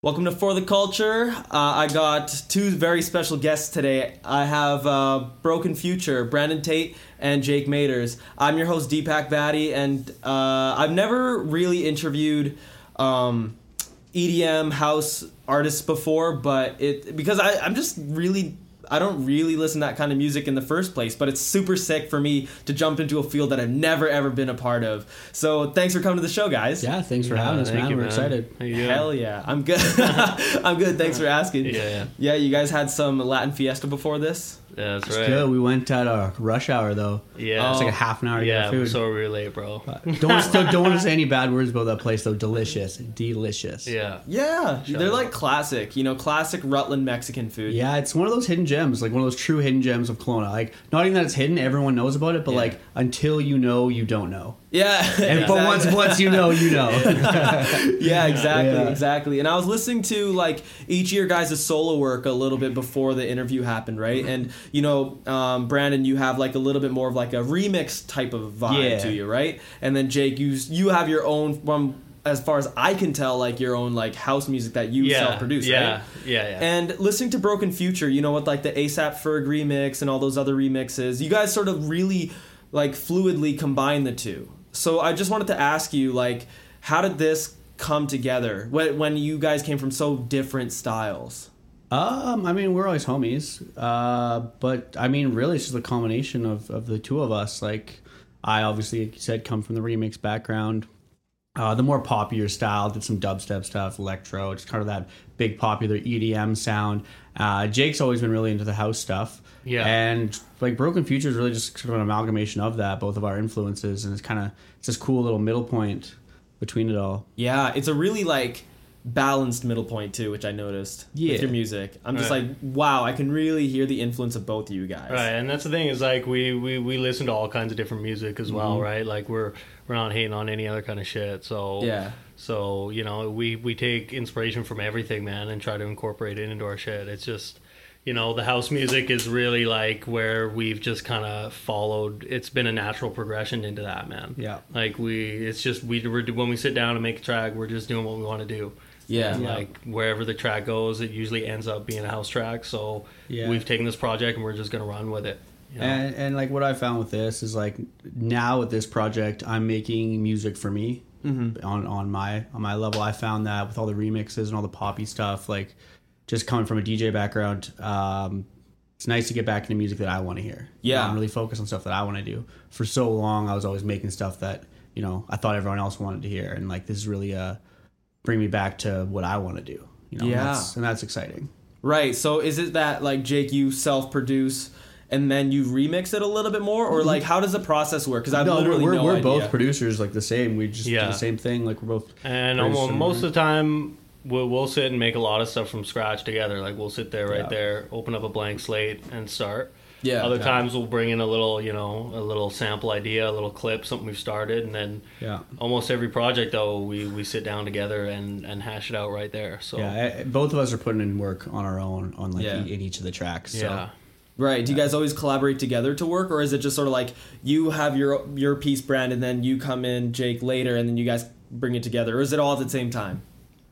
Welcome to For the Culture. Uh, I got two very special guests today. I have uh, Broken Future, Brandon Tate, and Jake Maters. I'm your host, Deepak Vadi, and uh, I've never really interviewed um, EDM house artists before, but it because I, I'm just really I don't really listen to that kind of music in the first place, but it's super sick for me to jump into a field that I've never ever been a part of. So thanks for coming to the show, guys. Yeah, thanks for Yeah, having us, thank man. you, We're man. excited. How you doing? Hell yeah, I'm good. I'm good. Thanks for asking. Yeah, yeah. Yeah, you guys had some Latin fiesta before this. Yeah, that's It's right. good. We went at a rush hour though. Yeah. It's like a half an hour to yeah, get food. so we were late, bro. don't want still don't want to say any bad words about that place though. Delicious, delicious. yeah. Yeah, they're up. like classic, you know, classic Rutland Mexican food. Yeah, it's one of those hidden gems, like one of those true hidden gems of Kelowna. Like, not even that it's hidden, everyone knows about it, but Yeah. like until you know, you don't know. Yeah. And but once once you know, you know. yeah, exactly, Yeah. exactly. And I was listening to like each of your guys' solo work a little bit before the interview happened, right? And you know, um, Brandon, you have like a little bit more of like a remix type of vibe Yeah. to you, right? And then Jake, you you have your own from as far as I can tell, like your own like house music that you Yeah. self-produce, yeah. right? Yeah, yeah. And listening to Broken Future, you know, what, like the ASAP Ferg remix and all those other remixes, you guys sort of really like fluidly combine the two. So I just wanted to ask you, like, how did this come together when, when you guys came from so different styles? Um, I mean, we're always homies. Uh, but I mean, really, it's just a combination of, of the two of us. Like, I obviously, like you said, come from the remix background. Uh, the more popular style, did some dubstep stuff, electro, just kind of that big popular EDM sound. Uh, Jake's always been really into the house stuff. Yeah. And like Broken Future is really just sort of an amalgamation of that, both of our influences, and it's kind of it's this cool little middle point between it all. Yeah, it's a really like balanced middle point too, which I noticed Yeah. with your music. I'm just Right. like, wow, I can really hear the influence of both of you guys. Right, and that's the thing is like we, we we listen to all kinds of different music as well, right? Like we're we're not hating on any other kind of shit. So Yeah. So you know we we take inspiration from everything, man, and try to incorporate it into our shit. It's just you know the house music is really like where we've just kind of followed. It's been a natural progression into that, man. Yeah. Like we, it's just we we're, when we sit down and make a track, we're just doing what we want to do. Yeah. And, Yeah. like wherever the track goes, it usually ends up being a house track. So Yeah. we've taken this project and we're just gonna run with it. You know? And, and like what I found with this is like now with this project, I'm making music for me Mm-hmm. on on my on my level. I found that with all the remixes and all the poppy stuff, like just coming from a DJ background, um, it's nice to get back into music that I want to hear. Yeah. I'm really focused on stuff that I want to do. For so long, I was always making stuff that you know I thought everyone else wanted to hear, and like this is really uh bring me back to what I want to do. You know, and Yeah. that's, and that's exciting. Right. So is it that like Jake, you self-produce and then you remix it a little bit more, or like how does the process work? Because I've No, literally we're, no we're idea. both producers, like the same. We just do the same thing. Like we're both And almost, most of the time, we'll, we'll sit and make a lot of stuff from scratch together. Like we'll sit there right Yeah. there, open up a blank slate, and start. Yeah. Other Yeah. times we'll bring in a little, you know, a little sample idea, a little clip, something we've started, and then yeah. almost every project though we, we sit down together and, and hash it out right there. So Yeah, both of us are putting in work on our own on like Yeah. e- in each of the tracks. So. yeah. Right. Do you guys always collaborate together to work, or is it just sort of like you have your your piece brand and then you come in Jake later and then you guys bring it together, or is it all at the same time?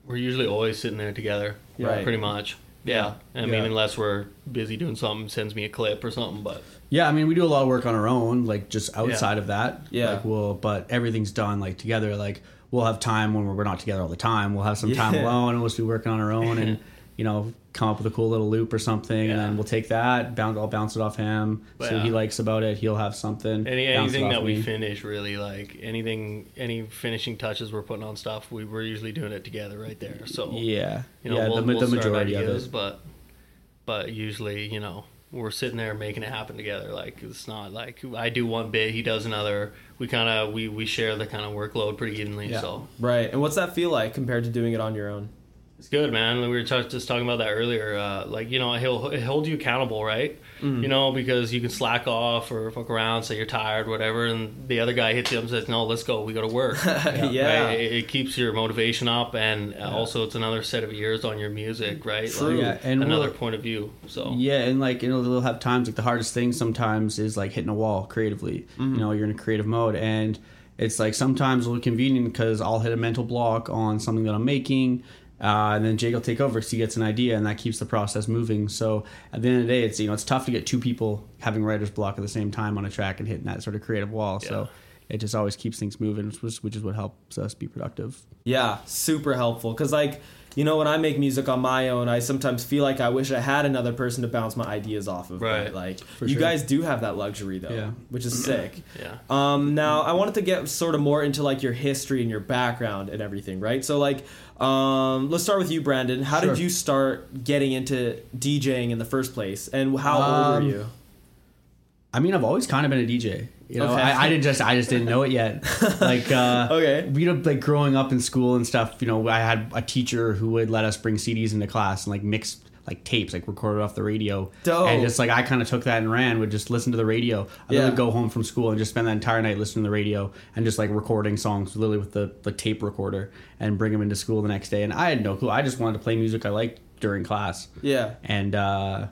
We're usually always sitting there together, Right. pretty much. Yeah, I mean, Yeah. unless we're busy doing something, sends me a clip or something. But Yeah, I mean, we do a lot of work on our own, like just outside of that. Yeah. Like we'll, but everything's done like together. Like we'll have time when we're, we're not together all the time. We'll have some time Yeah. alone and we'll just be working on our own and, you know, come up with a cool little loop or something. And then we'll take that, bounce, I'll bounce it off him. But See what he uh, likes about it. He'll have something. Any anything that we me. finish, really, like anything, any finishing touches we're putting on stuff, we we're usually doing it together right there. So Yeah. you know, yeah, we'll, the, we'll the majority of it. but but usually, you know, we're sitting there making it happen together. Like it's not like I do one bit, he does another. We kind of we we share the kind of workload pretty evenly. Yeah. So Right. And what's that feel like compared to doing it on your own? It's good, man. We were t- just talking about that earlier. Uh, like, you know, he'll, he'll hold you accountable, right? Mm. You know, because you can slack off or fuck around, say you're tired, whatever, and the other guy hits you up and says, "No, let's go. We got to work." Yeah. Right? It, it keeps your motivation up, and also it's another set of ears on your music, right? True. Like, Yeah, and another point of view. So Yeah, and like you know, they'll have times like the hardest thing sometimes is like hitting a wall creatively. Mm-hmm. You know, you're in a creative mode, and it's like sometimes a little convenient because I'll hit a mental block on something that I'm making, Uh, and then Jake will take over because he gets an idea, and that keeps the process moving. So at the end of the day, it's you know it's tough to get two people having writer's block at the same time on a track and hitting that sort of creative wall. So it just always keeps things moving, which, is- which is what helps us be productive. Yeah, super helpful. Cause like, you know, when I make music on my own, I sometimes feel like I wish I had another person to bounce my ideas off of. Right. But, like, you sure. guys do have that luxury though, Yeah. which is sick. Yeah. Um, now I wanted to get sort of more into like your history and your background and everything, right? So like, um, let's start with you, Brandon. How Sure. did you start getting into DJing in the first place, and how old Um, were you? I mean, I've always kind of been a DJ. You know, Okay. I, I didn't just I just didn't know it yet. Like, uh, Okay. you know, like growing up in school and stuff. You know, I had a teacher who would let us bring CDs into class and like mix like tapes, like recorded off the radio. Dope. And just like I kind of took that and ran. Would just listen to the radio. I Yeah. would go home from school and just spend that entire night listening to the radio and just like recording songs, literally with the the tape recorder, and bring them into school the next day. And I had no clue. I just wanted to play music I liked during class Yeah. and uh,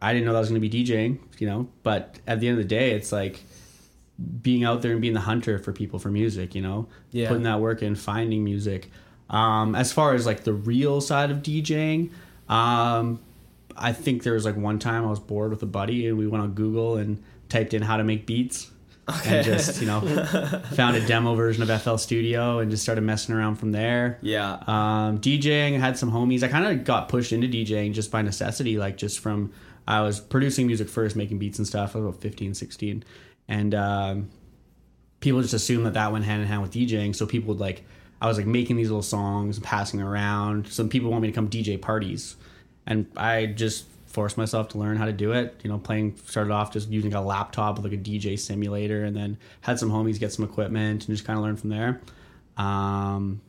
I didn't know that I was going to be DJing, you know. But at the end of the day, it's like being out there and being the hunter for people for music, you know, Yeah. putting that work in, finding music. Um, as far as like the real side of DJing, um, I think there was like one time I was bored with a buddy and we went on Google and typed in how to make beats. Okay. And just you know, found a demo version of FL Studio and just started messing around from there. Yeah. Um, DJing, I had some homies. I kind of got pushed into DJing just by necessity, like just from I was producing music first, making beats and stuff. I was about 15, 16. And um, people just assumed that that went hand in hand with DJing. So people would like, I was like making these little songs passing around. Some people want me to come DJ parties. And I just forced myself to learn how to do it. You know, playing, started off just using a laptop with like a DJ simulator and then had some homies get some equipment and just kind of learn from there. Um,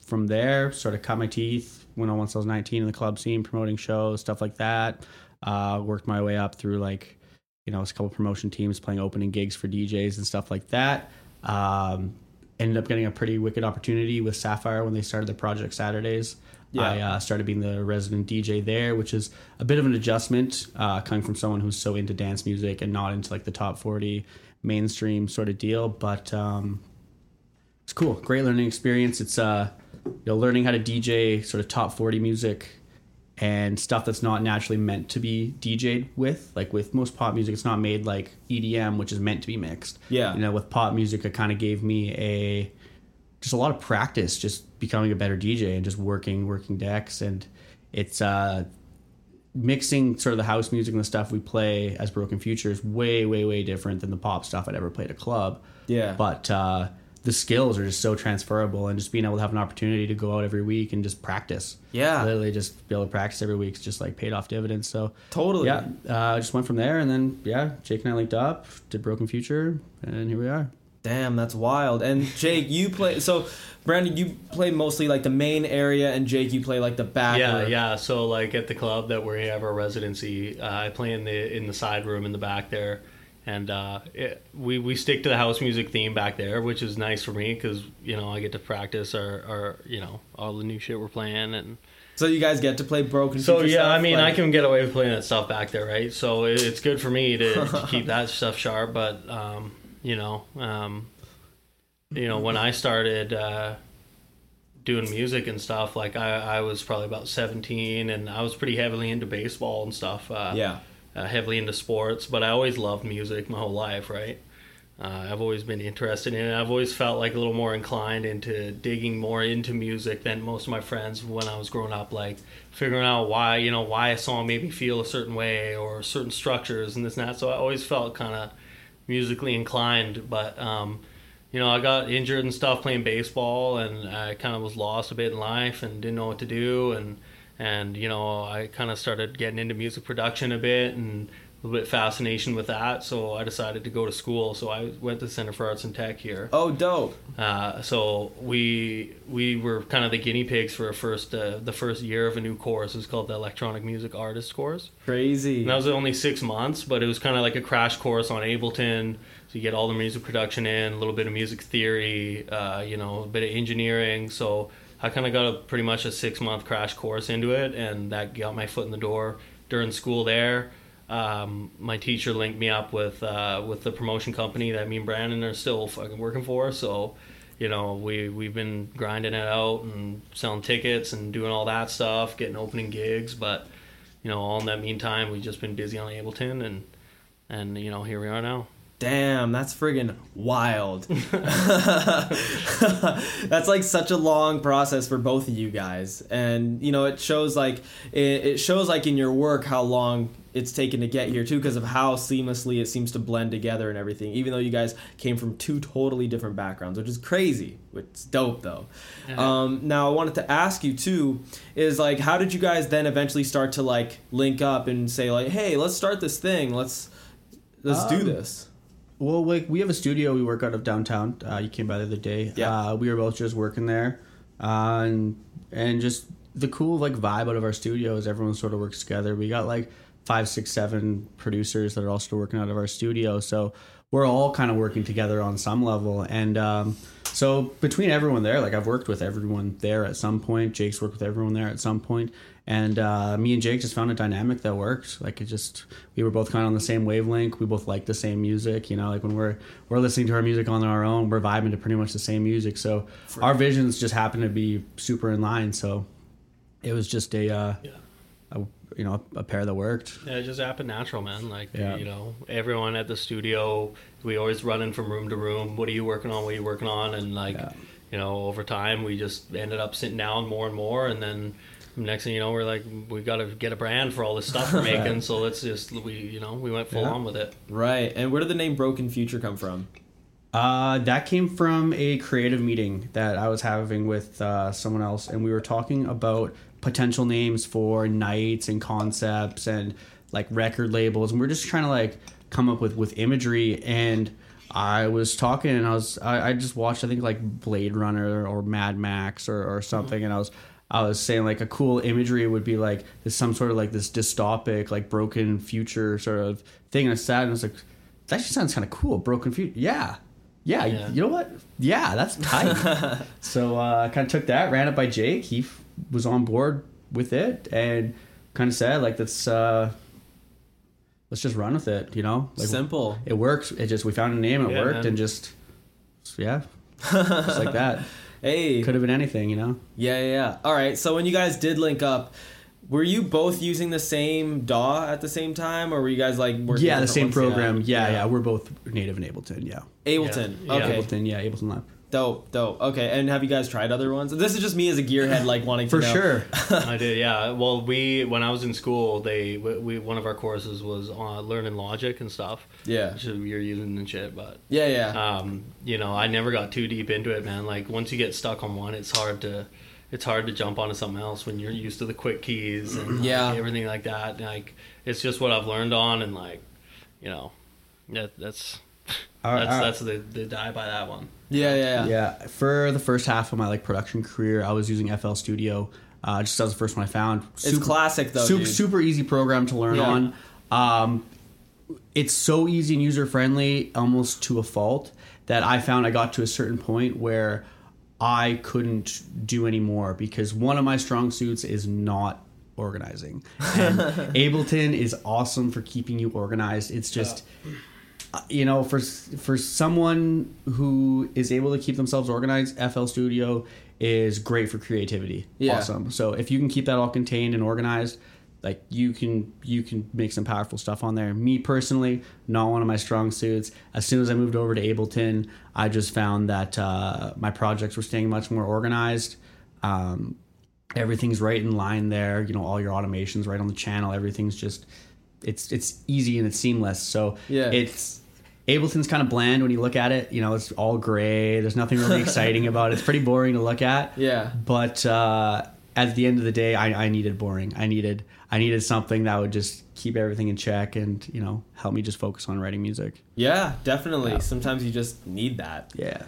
from there, sort of cut my teeth when I once I was 19 in the club scene, promoting shows, stuff like that. Uh, worked my way up through like, you know, a couple promotion teams, playing opening gigs for DJs and stuff like that. Um, ended up getting a pretty wicked opportunity with Sapphire when they started their Project Saturdays. Yeah. I uh, started being the resident DJ there, which is a bit of an adjustment uh, coming from someone who's so into dance music and not into like the top 40 mainstream sort of deal. But um, it's cool, great learning experience. It's uh, you know, learning how to DJ sort of top 40 music and stuff that's not naturally meant to be DJ'd with. Like with most pop music, it's not made like EDM, which is meant to be mixed. Yeah. You know, with pop music, it kind of gave me a just a lot of practice, just becoming a better DJ and just working working decks. And it's uh, mixing sort of the house music and the stuff we play as Broken Future is way way way different than the pop stuff I'd ever played at a club. Yeah. But uh, the skills are just so transferable, and just being able to have an opportunity to go out every week and just practice. Yeah. literally just be able to practice every week. It's just like paid off dividends. So Totally. yeah, uh, just went from there, and then yeah, Jake and I linked up, did Broken Future, and here we are. Damn, that's wild. And Jake, you play so Brandon, you play mostly like the main area, and Jake, you play like the back. Yeah, room. yeah. So like at the club that we have our residency, uh, I play in the in the side room in the back there, and uh, it, we we stick to the house music theme back there, which is nice for me because you know I get to practice our, our you know all the new shit we're playing and. So you guys get to play broken. So yeah, stuff? I mean, Like- I can get away with playing that stuff back there, right? So it, it's good for me to, to keep that stuff sharp. But um, you know, um, you know, when I started uh, doing music and stuff, like I, I was probably about seventeen, and I was pretty heavily into baseball and stuff. Uh, Yeah. Uh, heavily into sports, but I always loved music my whole life, right? Uh, I've always been interested in it. I've always felt like a little more inclined into digging more into music than most of my friends when I was growing up, like figuring out why, you know, why a song made me feel a certain way or certain structures and this and that. So I always felt kind of musically inclined, but, um, you know, I got injured and stuff playing baseball and I kind of was lost a bit in life and didn't know what to do. And, and you know, I kind of started getting into music production a bit and a little bit fascination with that. So I decided to go to school. So I went to Center for Arts and Tech here. Oh, dope. Uh, so we we were kind of the guinea pigs for a first uh, the first year of a new course. It was called the Electronic Music Artist course. Crazy. And that was only six months, but it was kind of like a crash course on Ableton. So you get all the music production in, a little bit of music theory, uh, you know, a bit of engineering. So I kind of got a pretty much a six month crash course into it, and that got my foot in the door during school there. Um, my teacher linked me up with uh, with the promotion company that me and Brandon are still fucking working for. So, you know, we we've been grinding it out and selling tickets and doing all that stuff, getting opening gigs. But you know, all in that meantime, we've just been busy on Ableton and and you know, here we are now. Damn, that's friggin' wild. that's like such a long process for both of you guys, and you know it shows like it, it shows like in your work how long it's taken to get here too, because of how seamlessly it seems to blend together and everything. Even though you guys came from two totally different backgrounds, which is crazy. It's dope though. Um, now I wanted to ask you too, is like how did you guys then eventually start to like link up and say like, hey, let's start this thing, let's let's do Um, this. Well, like we have a studio we work out of downtown. Uh, you came by the other day. Yeah. Uh, we were both just working there, uh, and and just the cool like vibe out of our studio is everyone sort of works together. We got like five, six, seven producers that are also working out of our studio, so we're all kind of working together on some level. And um, so between everyone there, like I've worked with everyone there at some point. Jake's worked with everyone there at some point, and uh, me and Jake just found a dynamic that worked. Like it just, we were both kind of on the same wavelength. We both like the same music. You know, like when we're we're listening to our music on our own, we're vibing to pretty much the same music. So our visions just happen to be super in line. So it was just a, uh, Yeah. A you know, a pair that worked. Yeah, it just happened natural, man. Like Yeah. you know, everyone at the studio, we always running from room to room. What are you working on? What are you working on? And like, Yeah. you know, over time, we just ended up sitting down more and more, and then next thing you know, we're like, we got to get a brand for all this stuff we're making. so let's just we, you know, we went full Yeah. on with it. Right. And where did the name Broken Future come from? Uh, that came from a creative meeting that I was having with uh, someone else, and we were talking about potential names for nights and concepts and like record labels, and we are just trying to like come up with with imagery. And I was talking, and I was I, I just watched I think like Blade Runner or Mad Max or, or something, and I was. I was saying like a cool imagery would be like this some sort of like this dystopic like broken future sort of thing. And I sat and I was like, that actually sounds kind of cool. Broken future, yeah, yeah, Yeah. You know what? Yeah, that's tight. so uh, I kind of took that, ran it by Jake. He was on board with it, and kind of said like, let's uh, let's just run with it. You know, like Simple. it works. It just we found a name, it Yeah, worked, man. and just yeah, just like that. Hey. Could have been anything, you know. Yeah, yeah, yeah. All right. So when you guys did link up, were you both using the same DAW at the same time, or were you guys like working? yeah, the same program. Yeah, yeah, Yeah. We're both native in Ableton. Yeah, Ableton. Yeah. Okay. Ableton. Yeah, Ableton Live. Dope. Dope. Okay. And have you guys tried other ones? This is just me as a gearhead, like wanting to For know. sure. I did, yeah. Well, we when I was in school, they we, we one of our courses was on learning Logic and stuff. Yeah. which you're using and shit, but Yeah. Yeah. um, you know, I never got too deep into it, man. Like once you get stuck on one, it's hard to it's hard to jump onto something else when you're used to the quick keys and like, Yeah. everything like that. Like it's just what I've learned on, and like you know, that that's All right, that's all right. that's the the die by that one. Yeah. Yeah. Yeah. yeah for the first half of my like production career i was using fl studio uh, just as the first one i found It's classic though, super, super easy program to learn Yeah. on um, it's so easy and user friendly almost to a fault that i found i got to a certain point where i couldn't do any more because one of my strong suits is not organizing and ableton is awesome for keeping you organized it's just you know, for for someone who is able to keep themselves organized, FL Studio is great for creativity. Yeah. Awesome. So if you can keep that all contained and organized, like you can you can make some powerful stuff on there. Me personally, not one of my strong suits. As soon as I moved over to Ableton, I just found that uh, my projects were staying much more organized. Um, everything's right in line there. You know, all your automations right on the channel. Everything's just it's it's easy and it's seamless. So Yeah. it's Ableton's kind of bland when you look at it. You know, it's all gray. There's nothing really exciting about it. It's pretty boring to look at. Yeah. But uh, at the end of the day, I, I needed boring. I needed I needed something that would just keep everything in check and you know help me just focus on writing music. Yeah, definitely. Sometimes you just need that. Yeah.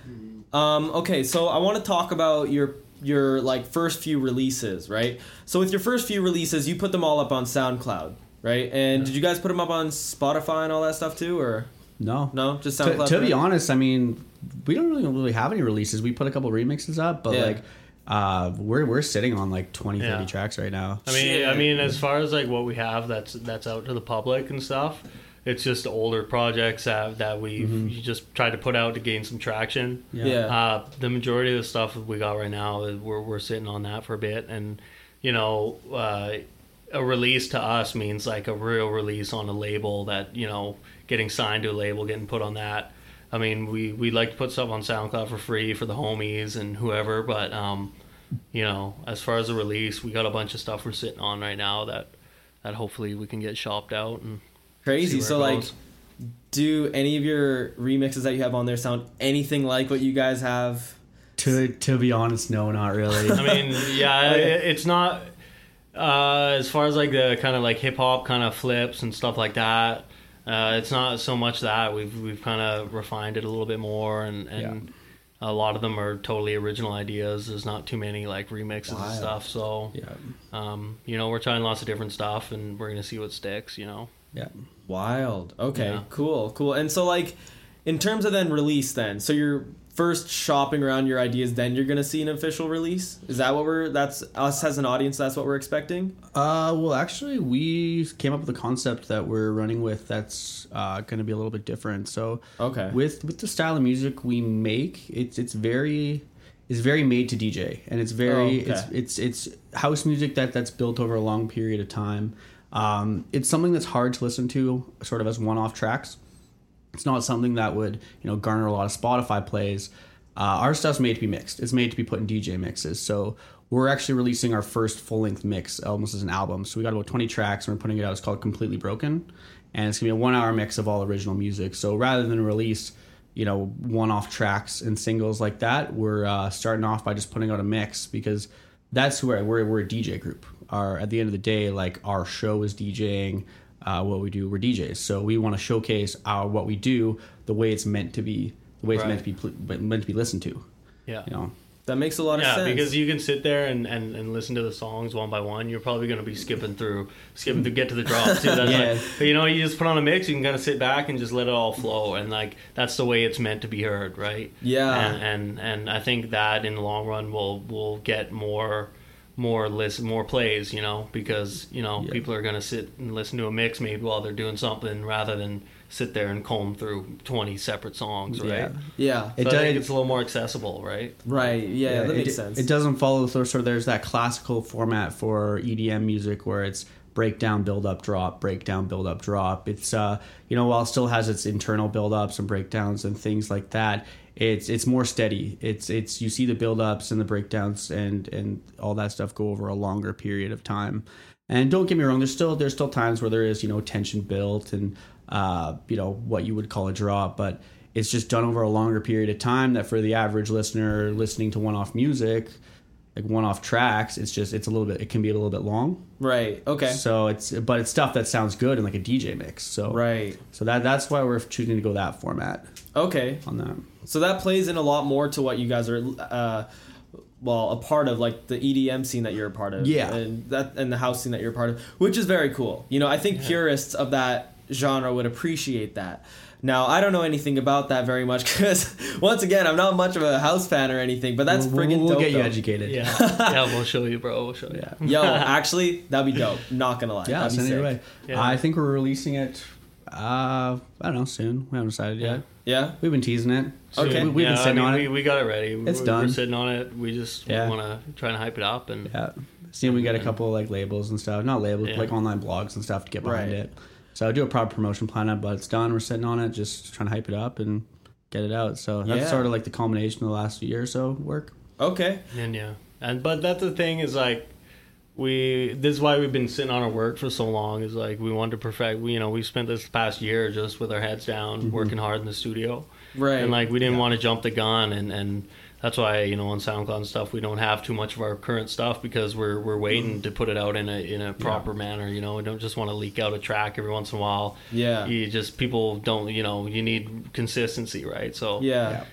Um, okay, so I want to talk about your your like first few releases, right? So with your first few releases, you put them all up on SoundCloud, right? And did you guys put them up on Spotify and all that stuff too, or No. no? Just To, SoundCloud. to be honest, I mean, we don't really, really have any releases. We put a couple remixes up, but Yeah. like, uh, we're we're sitting on like 20, 30 Yeah. tracks right now. I mean, Shit. I mean, as far as like what we have that's that's out to the public and stuff, it's just older projects that that we Mm-hmm. just tried to put out to gain some traction. Yeah. Uh, the majority of the stuff we got right now, we're we're sitting on that for a bit, and you know, uh, a release to us means like a real release on a label that you know, getting signed to a label, getting put on that. I mean, we we like to put stuff on SoundCloud for free for the homies and whoever, but um, you know, as far as a release, we got a bunch of stuff we're sitting on right now that that hopefully we can get shopped out and Crazy. So like, do any of your remixes that you have on there sound anything like what you guys have? To to be honest, no, not really. I mean, yeah, Okay. it, it's not uh, as far as like the kind of like hip hop kind of flips and stuff like that. Uh, it's not so much that we've we've kind of refined it a little bit more, and and a lot of them are totally original ideas. There's not too many like remixes Wild. and stuff. So, yeah, um, you know, we're trying lots of different stuff, and we're gonna see what sticks. You know. yeah. Wild. Okay. Yeah. Cool. Cool. And so like, in terms of then release, then so you're first shopping around your ideas, then you're gonna see an official release. Is that what we're? That's us as an audience. That's what we're expecting. Uh, well, actually, we came up with a concept that we're running with that's uh, going to be a little bit different. So, Okay. with with the style of music we make, it's it's very it's very made to DJ, and it's very Oh, okay. it's it's it's house music that that's built over a long period of time. Um, it's something that's hard to listen to, sort of as one off tracks. It's not something that would you know garner a lot of Spotify plays. Uh, our stuff's made to be mixed. It's made to be put in DJ mixes. So we're actually releasing our first full length mix almost as an album. So we got about 20 tracks and we're putting it out. It's called Completely Broken, and it's gonna be a one hour mix of all original music. So rather than release you know one off tracks and singles like that, we're uh, starting off by just putting out a mix because that's where we're, we're a DJ group. Our at the end of the day, like our show is DJing. Uh, what we do, we're DJs, so we want to showcase our what we do the way it's meant to be, the way it's meant to be pl- meant to be listened to. Yeah. You know, That makes a lot of Yeah, sense. because you can sit there and, and, and listen to the songs one by one. You're probably going to be skipping through, skipping to get to the drops too. That's Yeah. like, but you know, you just put on a mix. You can kind of sit back and just let it all flow, and like that's the way it's meant to be heard, right? Yeah. And and, and I think that in the long run will will get more more list more plays you know because you know Yeah. people are going to sit and listen to a mix maybe while they're doing something rather than sit there and comb through 20 separate songs right Yeah. yeah. It so I does- think it's a little more accessible right right. Yeah, that it, makes sense. It doesn't follow sort of there's that classical format for EDM music where it's breakdown, build up, drop, breakdown, build up, drop. It's uh you know while it still has its internal build ups and breakdowns and things like that, it's it's more steady. It's it's you see the build ups and the breakdowns and and all that stuff go over a longer period of time. And don't get me wrong, there's still there's still times where there is you know tension built and uh you know what you would call a drop, but it's just done over a longer period of time that for the average listener listening to one off music like one off tracks it's just it's a little bit it can be a little bit long right. Okay. so it's but it's stuff that sounds good in like a dj mix so Right. so that that's why we're choosing to go that format Okay. on that So that plays in a lot more to what you guys are, uh, well, a part of, like the EDM scene that you're a part of, Yeah. and that and the house scene that you're a part of, which is very cool. You know, I think purists of that genre would appreciate that. Now, I don't know anything about that very much because, once again, I'm not much of a house fan or anything. But that's we'll, friggin' we'll dope. get you though. educated yeah yeah we'll show you bro we'll show you yeah Yo, actually, that'd be dope. Not gonna lie. yeah that'd be send it your sick. way Yeah. i think we're releasing it uh i don't know soon we haven't decided yet Yeah. we've been teasing it Okay. we, we've yeah, been sitting I mean, on it we got it ready. It's we're, done. We're sitting on it. We just Yeah. want to try and hype it up and Yeah. Seeing we get a couple like labels and stuff. Not labels, Yeah. like online blogs and stuff to get behind Right. it. So I do a proper promotion plan up, but it's done. We're sitting on it, just trying to hype it up and get it out. So that's Yeah. sort of like the culmination of the last year or so work. Okay. And yeah, and but that's the thing is like we this is why we've been sitting on our work for so long is like we wanted to perfect. We you know we spent this past year just with our heads down mm-hmm. working hard in the studio, Right. and like we didn't want to jump the gun and and. That's why you know on SoundCloud and stuff we don't have too much of our current stuff because we're we're waiting to put it out in a in a proper manner. You know, we don't just want to leak out a track every once in a while. Yeah. You just people don't you know you need consistency, right? So Yeah.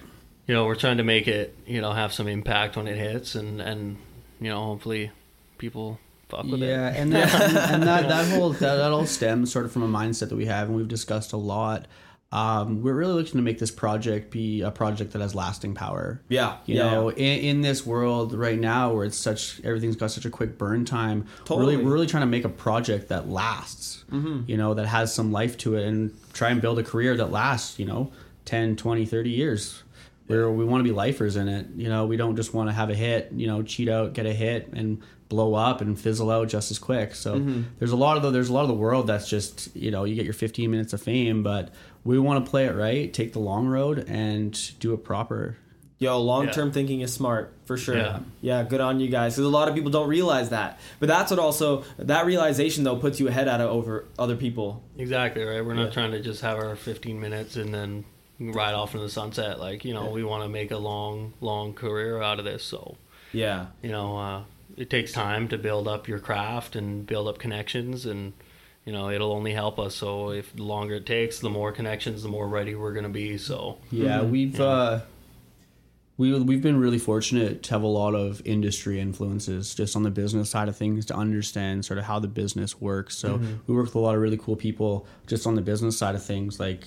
you know we're trying to make it you know have some impact when it hits and and you know hopefully people fuck with yeah, and that, and that that whole that, that all stems sort of from a mindset that we have, and we've discussed a lot. Um, we're really looking to make this project be a project that has lasting power. Yeah, You yeah, know, yeah. in, in this world right now where it's such everything's got such a quick burn time, Totally. really we're really trying to make a project that lasts. Mm-hmm. You know, that has some life to it and try and build a career that lasts, you know, 10, 20, 30 years. Where we want to be lifers in it. You know, we don't just want to have a hit, you know, cheat out, get a hit and blow up and fizzle out just as quick. So Mm-hmm. there's a lot of the there's a lot of the world that's just, you know, you get your 15 minutes of fame, but we want to play it right, take the long road and do it proper. Yo, long term Yeah. thinking is smart for sure. Yeah. Yeah. good on you guys. Because a lot of people don't realize that. But that's what also that realization though puts you ahead out of over other people. Exactly right. We're not Yeah. trying to just have our 15 minutes and then ride off into the sunset. Like you know, we want to make a long, long career out of this. So Yeah, you know, uh, it takes time to build up your craft and build up connections, and you know, it'll only help us. So if the longer it takes, the more connections, the more ready we're gonna be. So Yeah, we've uh, we we've been really fortunate to have a lot of industry influences just on the business side of things to understand sort of how the business works. So we work with a lot of really cool people just on the business side of things, like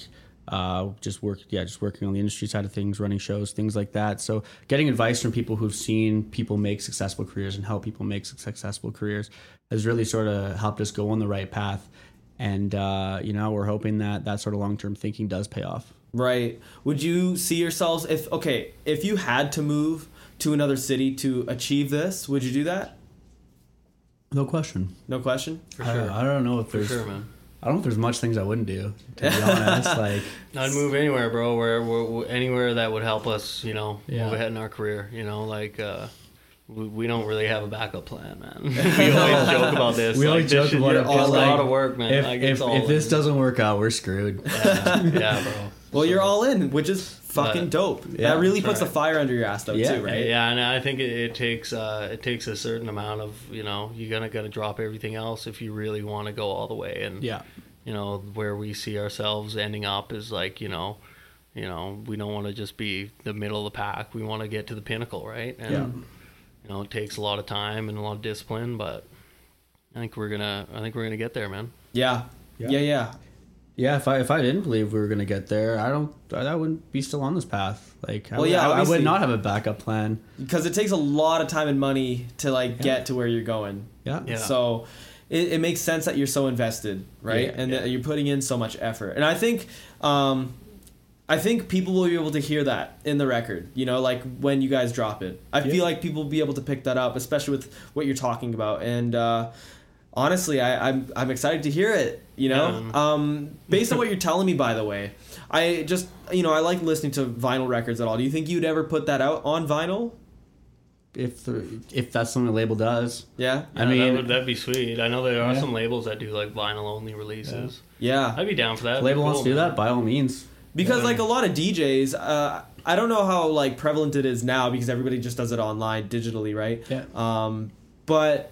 uh, just work yeah, just working on the industry side of things, running shows, things like that. So getting advice from people who've seen people make successful careers and help people make successful careers has really sort of helped us go on the right path. And uh, you know, we're hoping that that sort of long term thinking does pay off. right. Would you see yourselves if okay if you had to move to another city to achieve this? Would you do that? No question. No question. for I, sure, don't, I don't know if for there's sure, man. I don't know if there's much things I wouldn't do. To be honest, like I'd move anywhere, bro. Where, where anywhere that would help us, you know, Yeah. move ahead in our career. You know, like uh, we, we don't really have a backup plan, man. we always joke about this. We like, always joke about it, It's but, a lot of work, man. if like, if, it's all if this doesn't work out, we're screwed. yeah, yeah, bro. Well, you're all in, which is fucking But- dope. Yeah, that really that's puts the fire under your ass, though, Yeah. too, right? Yeah, and I think it, it takes uh, it takes a certain amount of you know you're gonna gonna drop everything else if you really want to go all the way. And yeah, you know where we see ourselves ending up is like you know you know we don't want to just be the middle of the pack we want to get to the pinnacle right and Yeah. you know it takes a lot of time and a lot of discipline but i think we're gonna i think we're gonna get there man Yeah. Yeah. Yeah, yeah. Yeah. If I if I didn't believe we were gonna get there, I don't. I wouldn't be still on this path. Like, I, Well, would- yeah, I, I would not have a backup plan. Because it takes a lot of time and money to like get to where you're going. Yeah, Yeah. So it, it makes sense that you're so invested, right? Yeah, and yeah. that you're putting in so much effort. And I think, um, I think people will be able to hear that in the record. You know, like when you guys drop it. I Yeah. feel like people will be able to pick that up, especially with what you're talking about. And uh, honestly, I, I'm I'm excited to hear it. You know, Yeah. um, based on what you're telling me, by the way, I just you know I like listening to vinyl records at all. Do you think you'd ever put that out on vinyl? if the, if that's something the label does. Yeah. I Yeah, mean- that would, that'd be sweet i know there are Yeah. some labels that do like vinyl only releases Yeah. i'd be down for that If It'd the label wants to do that, by all means. because Yeah. like a lot of DJs, uh, I don't know how like prevalent it is now because everybody just does it online digitally, right? Yeah. Um, but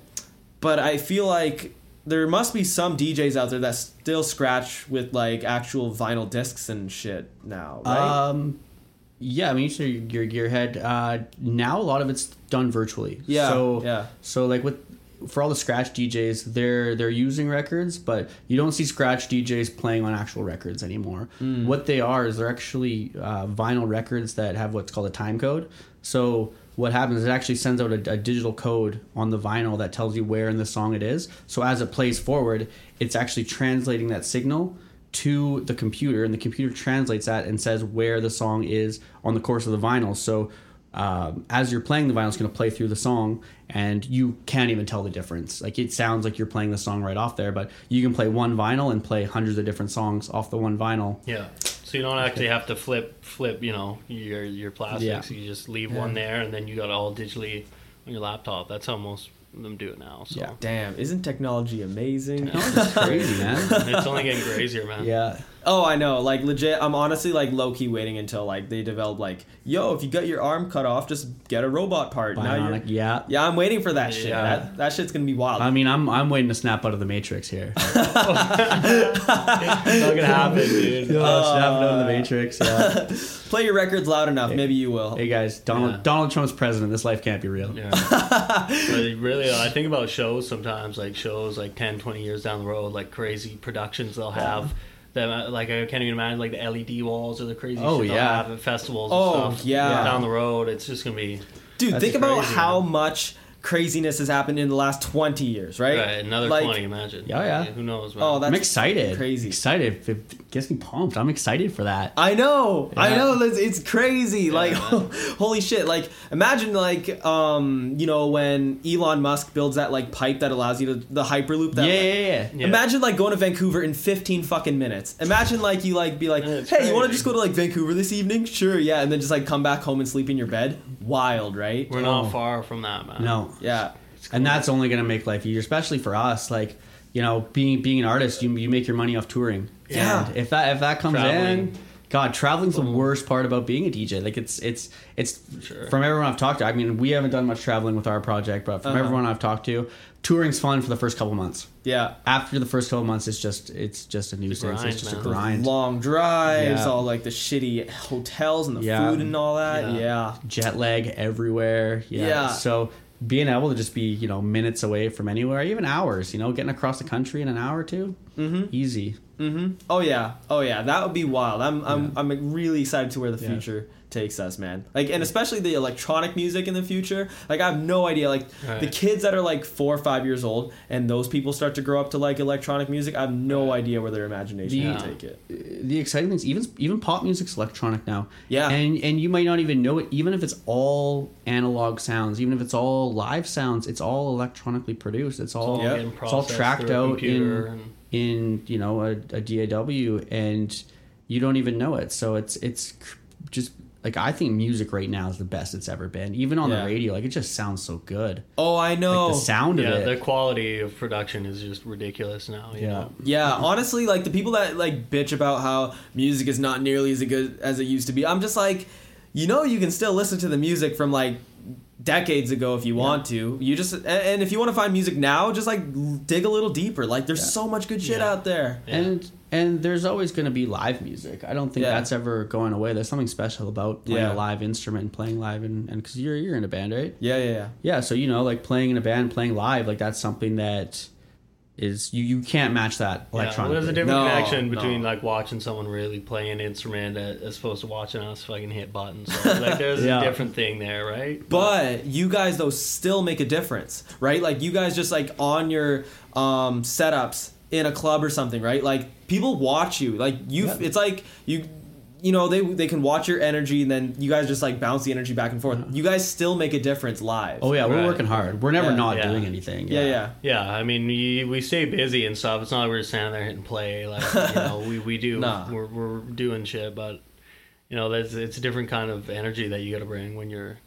but I feel like there must be some DJs out there that still scratch with like actual vinyl discs and shit now, right? Um, yeah, I mean, so your gearhead. Uh, now a lot of it's done virtually. Yeah, So yeah. So like with for all the scratch DJs, they're they're using records, but you don't see scratch DJs playing on actual records anymore. Hmm. What they are is they're actually uh, vinyl records that have what's called a time code. So what happens is it actually sends out a, a digital code on the vinyl that tells you where in the song it is. So as it plays forward, it's actually translating that signal to the computer, and the computer translates that and says where the song is on the course of the vinyl. So um, as you're playing the vinyl, it's going to play through the song, and you can't even tell the difference. Like it sounds like you're playing the song right off there, but you can play one vinyl and play hundreds of different songs off the one vinyl. Yeah. So you don't actually have to flip flip, you know, your your plastics. Yeah. You just leave one there and then you got it all digitally on your laptop. That's how most of them do it now. So Yeah. Damn, isn't technology amazing? It's crazy, man. it's only getting crazier, man. Yeah. Oh, I know. Like legit, I'm honestly like low key waiting until like they develop like, yo, if you got your arm cut off, just get a robot part. Now you're, Bionic, yeah. yeah, I'm waiting for that shit. That, that shit's gonna be wild. I mean, I'm I'm waiting to snap out of the Matrix here. It's not gonna happen, dude. snap out of the Matrix. Yeah. Play your records loud enough, maybe you will. hey guys, Donald Yeah. Donald Trump's president. This life can't be real. Yeah. but really, I think about shows sometimes, like shows like 10, 20 years down the road, like crazy productions they'll have. The, uh, like I can't even imagine like the LED walls or the crazy Oh, shit they'll have at festivals. Oh, and stuff yeah. down the road. It's just gonna be Dude, That's think about how man. much craziness has happened in the last 20 years, right? right, another Like- twenty. Imagine. Yeah, yeah. Who knows? Man. Oh, that's I'm excited. crazy. Excited. It gets me pumped. I'm excited for that. I know, I know. It's, it's crazy. like, holy shit! Like, imagine like, um, you know, when Elon Musk builds that like pipe that allows you to the hyperloop. That yeah, yeah, yeah. Yeah. Imagine like going to Vancouver in 15 fucking minutes. Imagine like you like be like, Yeah, it's hey, you want to just go to like Vancouver this evening? Sure, yeah, and then just like come back home and sleep in your bed. Wild, right? We're Oh. not far from that, man. No. Yeah, and that's only going to make life easier, especially for us. Like, you know, being being an artist, you you make your money off touring. Yeah. And if that if that comes Traveling. in, God, traveling's the worst part about being a DJ. Like, it's it's it's Sure. from everyone I've talked to. I mean, we haven't done much traveling with our project, but from Uh-huh. everyone I've talked to, touring's fun for the first couple months. yeah. After the first couple months, it's just it's just a nuisance. grind, it's just a grind. Long drives, Yeah. all like the shitty hotels and the Yeah. food and all that. Yeah. Yeah. jet lag everywhere. Yeah. Yeah. So being able to just be, you know, minutes away from anywhere, even hours, you know, getting across the country in an hour or 2 Mm-hmm. easy. Mm-hmm. Oh yeah. Oh yeah. That would be wild. I'm I'm Yeah. I'm really excited to where the Yeah. Future takes us, man. Like and especially the electronic music in the future. Like I have no idea. Like the kids that are like four or five years old and those people start to grow up to like electronic music. I have no idea where their imagination The- will take it. Uh, the exciting things, even even pop music's electronic now. Yeah. And and you might not even know it, even if it's all analog sounds, even if it's all live sounds, it's all electronically produced. It's all all Yeah. it's all tracked out in and- in you know a, a DAW, and you don't even know it. So it's it's just like I think music right now is the best it's ever been. Even on Yeah. the radio, like it just sounds so good. Oh, I know. Like the sound yeah, of it. the quality of production is just ridiculous now. You Yeah. know? Yeah, honestly, like the people that like bitch about how music is not nearly as good as it used to be, I'm just like, you know, you can still listen to the music from like decades ago if you want to. You just and, and if you want to find music now, just like dig a little deeper. Like there's Yeah. so much good shit Yeah. out there. Yeah. And and there's always going to be live music. I don't think Yeah. that's ever going away. There's something special about playing Yeah. a live instrument and playing live, and because you're you're in a band, right? Yeah, yeah, yeah. Yeah, so you know, like playing in a band, playing live, like that's something that is you you can't match that Yeah, well, electronically. there's a different No, connection no. between like watching someone really play an instrument as opposed to watching us fucking hit buttons. So, like there's Yeah. a different thing there, right? But you guys though still make a difference, right? Like you guys just like on your um setups in a club or something, right? Like people watch you. Like you Yeah. it's like you you know, they they can watch your energy and then you guys just like bounce the energy back and forth. You guys still make a difference live. oh yeah, we're working hard. We're never Yeah. not Yeah. doing anything. yeah, yeah. Yeah, I mean, we, we stay busy and stuff. It's not like we're just standing there hitting play. Like, you know, we, we do. Nah. We're, we're doing shit, but, you know, that's it's a different kind of energy that you got to bring when you're,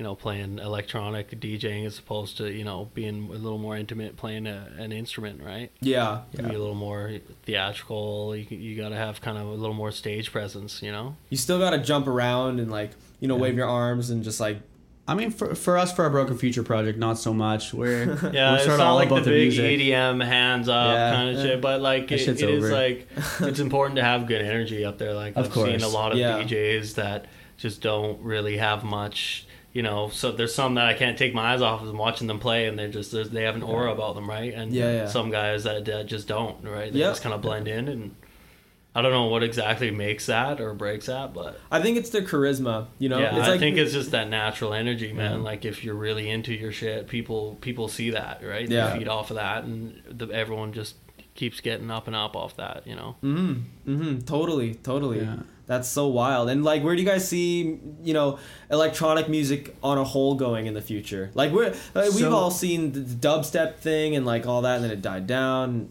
you know, playing electronic DJing as opposed to, you know, being a little more intimate playing a, an instrument, right? Yeah. Be a little more theatrical. You, you got to have kind of a little more stage presence, you know? You still got to jump around and like, you know, wave your arms and just like I mean, for for us, for our Broken Future project, not so much. We're Yeah, we're it's sort of not all like the about the, big music. EDM hands up Yeah. kind of shit, but like it, it is like it's important to have good energy up there. Like Of I've seen a lot of Yeah. DJs that just don't really have much. You know, so there's some that I can't take my eyes off of them watching them play, and they're just they have an aura about them, right? And Yeah, yeah. some guys that, that just don't, right? They Yep. just kind of blend in, and I don't know what exactly makes that or breaks that, but I think it's their charisma, you know? yeah, it's I like think it's just that natural energy, man. Yeah. Like if you're really into your shit, people people see that, right? Yeah. They feed off of that, and the, everyone just keeps getting up and up off that, you know. Mhm. Mhm. Totally. Totally. Yeah. That's so wild. And like, where do you guys see, you know, electronic music on a whole going in the future? Like, we're like, we've So- all seen the dubstep thing and like all that, and then it died down.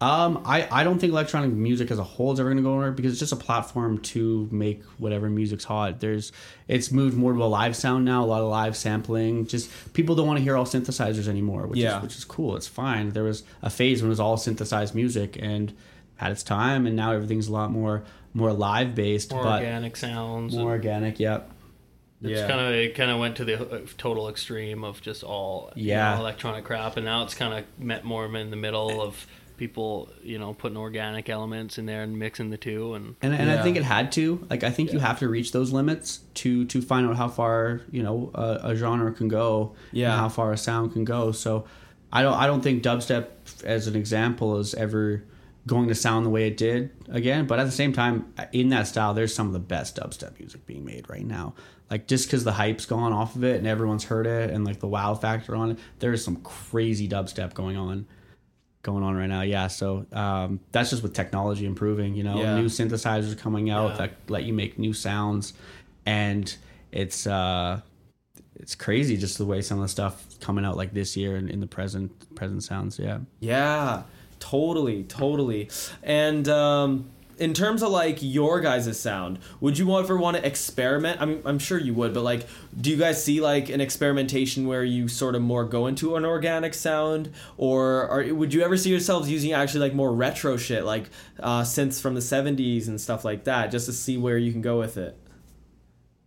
Um, I, I don't think electronic music as a whole is ever going to go anywhere because it's just a platform to make whatever music's hot. There's it's moved more to a live sound now, a lot of live sampling. Just people don't want to hear all synthesizers anymore, which Yeah. is which is cool. It's fine. There was a phase when it was all synthesized music and had its time, and now everything's a lot more more live based, More but organic sounds. more organic. Yep. It's Yeah. kind of it kind of went to the uh, total extreme of just all you Yeah. know, electronic crap, and now it's kind of met more in the middle of people, you know, putting organic elements in there and mixing the two, and And, and Yeah. I think it had to. Like I think you have to reach those limits to to find out how far you know a, a genre can go. Yeah. And how far a sound can go. So I don't I don't think dubstep as an example is ever going to sound the way it did again. But at the same time, in that style, there's some of the best dubstep music being made right now. Like just because the hype's gone off of it and everyone's heard it and like the wow factor on it, there is some crazy dubstep going on going on right now. Yeah, so um, that's just with technology improving. You know, Yeah. new synthesizers coming out Yeah. that let you make new sounds, and it's uh, it's crazy just the way some of the stuff coming out like this year and in the present present sounds. Yeah. Yeah, totally, totally. And um, in terms of like your guys' sound, would you ever want to experiment? I mean, I'm sure you would, but like, do you guys see like an experimentation where you sort of more go into an organic sound, or, or would you ever see yourselves using actually like more retro shit, like uh, synths from the '70s and stuff like that, just to see where you can go with it?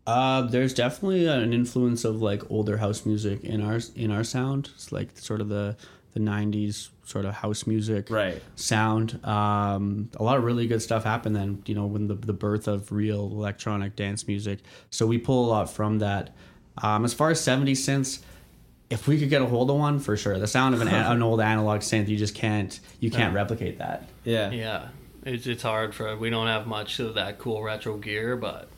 Uh, there's definitely an influence of like older house music in our in our sound. It's like sort of the the '90s sort of house music Right. sound. Um, a lot of really good stuff happened then. You know, when the the birth of real electronic dance music. So we pull a lot from that. Um, as far as '70s synths, if we could get a hold of one, for sure. The sound of an, a- an old analog synth, you just can't you can't replicate that. Yeah. Yeah, it's it's hard for we don't have much of that cool retro gear, but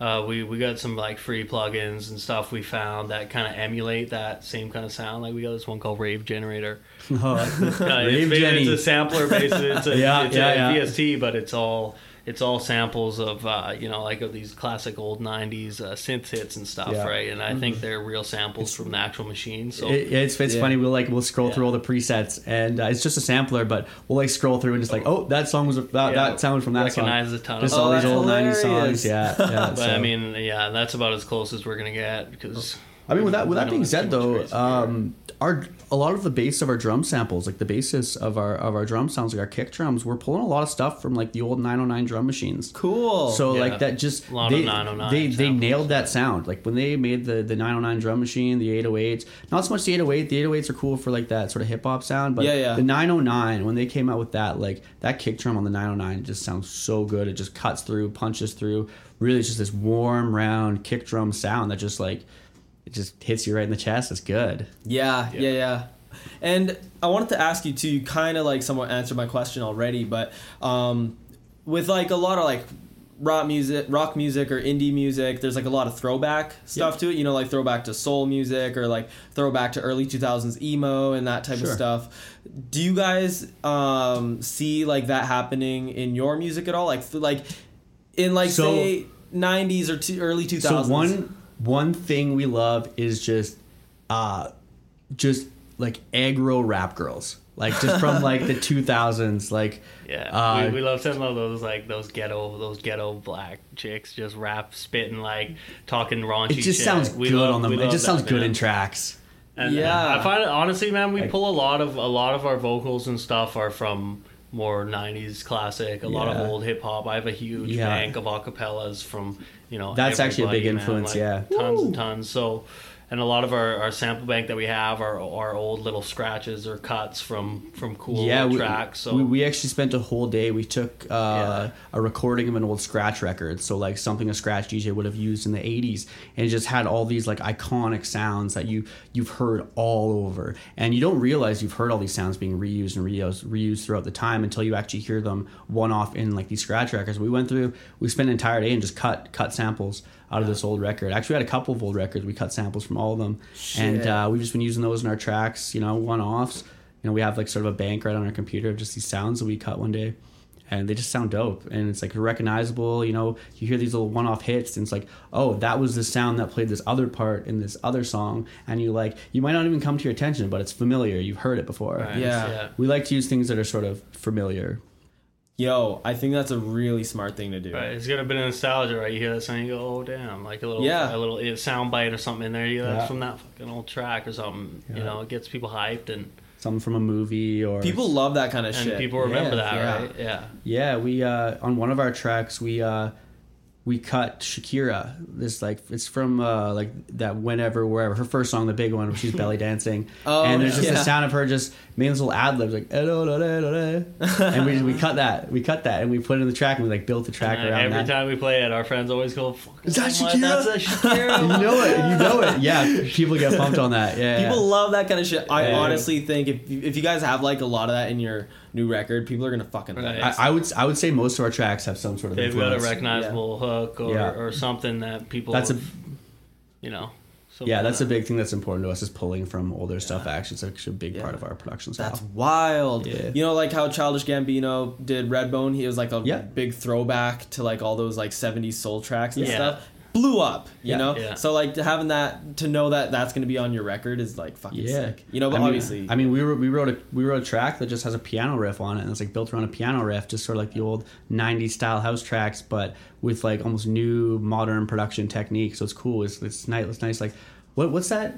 uh, we we got some like free plugins and stuff we found that kind of emulate that same kind of sound. Like we got this one called Rave Generator. Uh, it's, Rave Jenny. it's a sampler based. It's a, Yeah, it's yeah, a yeah. VST, but it's all it's all samples of uh, you know like of these classic old '90s uh, synth hits and stuff, Yeah. right? And I think they're real samples from the actual machine. So It, it's it's Yeah. funny. We'll like we'll scroll Yeah. through all the presets, and uh, it's just a sampler, but we'll like scroll through and just like, oh, that song was that, Yeah. that sound from that Recognize song. a ton Just of all these Oh, old that's '90s songs. Yeah, yeah. But so- I mean, yeah, that's about as close as we're gonna get because. I mean, with that with that being said, though, um, our a lot of the bass of our drum samples, like the basis of our of our drum sounds, like our kick drums, we're pulling a lot of stuff from like the old 909 drum machines. Cool. So Yeah. like that just A lot of they, 909 they they nailed that sound. Like when they made the the 909 drum machine, the 808s. Not so much the 808. The 808s are cool for like that sort of hip hop sound, but Yeah, yeah. the 909 when they came out with that, like that kick drum on the 909 just sounds so good. It just cuts through, punches through. Really, it's just this warm, round kick drum sound that just like it just hits you right in the chest. It's good. Yeah, yeah, yeah. And I wanted to ask you too. You kind of like somewhat answered my question already, but um, with like a lot of like rock music, rock music or indie music, there's like a lot of throwback stuff to it. You know, like throwback to soul music or like throwback to early 2000s emo and that type of stuff. Do you guys um, see like that happening in your music at all? Like, th- like in like So- say 90s or two, early 2000s. So one one thing we love is just uh just like aggro rap girls. Like just from like the 2000s like Yeah, uh, we, we love some of those like those ghetto those ghetto black chicks just rap spitting like talking raunchy. it just shit. sounds We good love- on them. It love just that, sounds good man. in tracks. And, uh, Yeah. I find it honestly, man, we Like- pull a lot of a lot of our vocals and stuff are from more '90s classic, a lot of old hip hop. I have a huge Yeah. bank of acapellas from you know. That's actually a big everybody, man, influence, like, yeah. tons and tons. So. And a lot of our, our sample bank that we have are, are old little scratches or cuts from from cool yeah, we, tracks. So we, we actually spent a whole day. We took uh, Yeah. a recording of an old scratch record, so like something a scratch DJ would have used in the '80s, and it just had all these like iconic sounds that you you've heard all over, and you don't realize you've heard all these sounds being reused and reused reused throughout the time until you actually hear them one off in like these scratch records. We went through, we spent an entire day and just cut cut samples out of this old record. Actually, we had a couple of old records. We cut samples from all of them, and uh, we've just been using those in our tracks. You know, one offs. You know, we have like sort of a bank right on our computer of just these sounds that we cut one day, and they just sound dope. And it's like recognizable. You know, you hear these little one-off hits, and it's like, oh, that was the sound that played this other part in this other song, and you like, you might not even come to your attention, but it's familiar. You've heard it before. Right, Yeah. We like to use things that are sort of familiar. Yo, I think that's a really smart thing to do. Right, it's got a bit of nostalgia, right? You hear that song, you go, "Oh damn!" Like a little, Yeah. a little sound bite or something in there. You that's Yeah. from that fucking old track or something. You know, it gets people hyped and Something from a movie or People love that kind of and shit. people remember Yeah, that, yeah. right? Yeah. Yeah, we uh on one of our tracks we uh we cut Shakira. This like it's from uh like that whenever wherever her first song, the big one, where she's belly dancing. Oh, and there's just yeah. the sound of her just making this little ad libs like "Eh, da, da, da, da, da." and we we cut that we cut that and we put it in the track and we like built the track And around every that. time we play it, our friends always go, "Fuck, Is that Shakira?" That's a Shakira." you know it, you know it. Yeah, people get pumped on that. Yeah, People yeah. love that kind of shit. I Yeah. honestly think if if you guys have like a lot of that in your new record, people are gonna fucking love it. Right. I, I would I would say most of our tracks have some sort of They've got a influence. recognizable hook or, Yeah. or something that people, That's a you know. yeah, something that's a big thing that's important to us is pulling from older stuff. Actually, it's actually a big Yeah. part of our production style. That's wild. Yeah. You know, like how Childish Gambino did Redbone. He was like a Yeah. big throwback to like all those like '70s soul tracks and Yeah. stuff. Blew up, you Yeah. know. Yeah. So like having that to know that that's gonna be on your record is like fucking yeah, sick. You know, but I mean, obviously, I mean, we wrote we wrote a we wrote a track that just has a piano riff on it, and it's like built around a piano riff, just sort of like the old '90s style house tracks, but with like almost new modern production technique. So it's cool. It's it's nice. It's nice. Like what what's that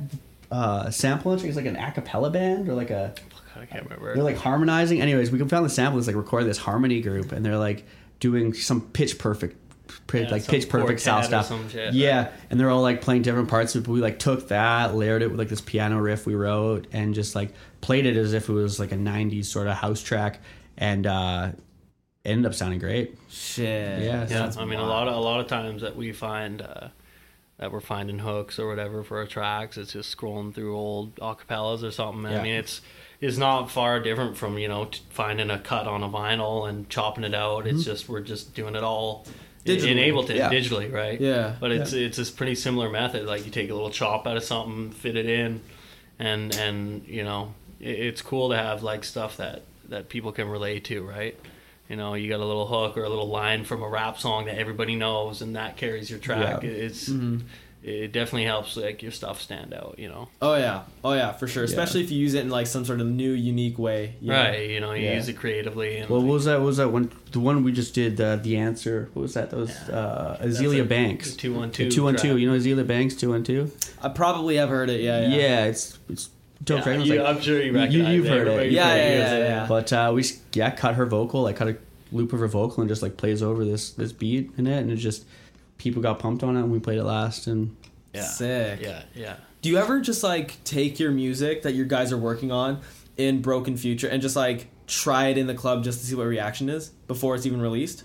uh, sample? It's like an a cappella band or like a I can't remember. they're like harmonizing. Anyways, we can found the sample is like recording this harmony group, and they're like doing some pitch perfect, pitch, Yeah, like pitch perfect style stuff. shit. Yeah, and they're all like playing different parts. But we like took that, layered it with like this piano riff we wrote, and just like played it as if it was like a '90s sort of house track, and uh ended up sounding great. shit. Yeah, yeah, I mean, a lot of a lot of times that we find uh, that we're finding hooks or whatever for our tracks, it's just scrolling through old acapellas or something. Yeah. I mean, it's it's not far different from you know finding a cut on a vinyl and chopping it out. It's just we're just doing it all Digitally. in Ableton Yeah. digitally, right? Yeah. But it's it's this pretty similar method. Like you take a little chop out of something, fit it in, and and you know it, it's cool to have like stuff that that people can relate to, right? You know, you got a little hook or a little line from a rap song that everybody knows, and that carries your track. Yeah. It's Mm-hmm. It definitely helps like your stuff stand out. You know, Oh yeah. Oh yeah, for sure. Especially if you use it in like some sort of new, unique way. you know? right? You know, you Yeah. use it creatively. And Well, what was that? What was that one? The one we just did. Uh, the answer. What was that? That was uh, Azealia a- Banks. two one two Two one two. track. You know Azealia Banks. Two one two. I probably have heard it. Yeah. Yeah, Yeah. it's it's dope. Yeah, track. You- like- I'm sure you you- recognize you've it. heard it. Everybody Yeah, yeah, hears yeah, it. yeah. But uh, we yeah cut her vocal. I cut a loop of her vocal and just like plays over this this beat in it, and it just people got pumped on it, and we played it last. And Yeah. Sick. Yeah, yeah. Do you ever just like take your music that you guys are working on in Broken Future and just like try it in the club just to see what reaction is before it's even released?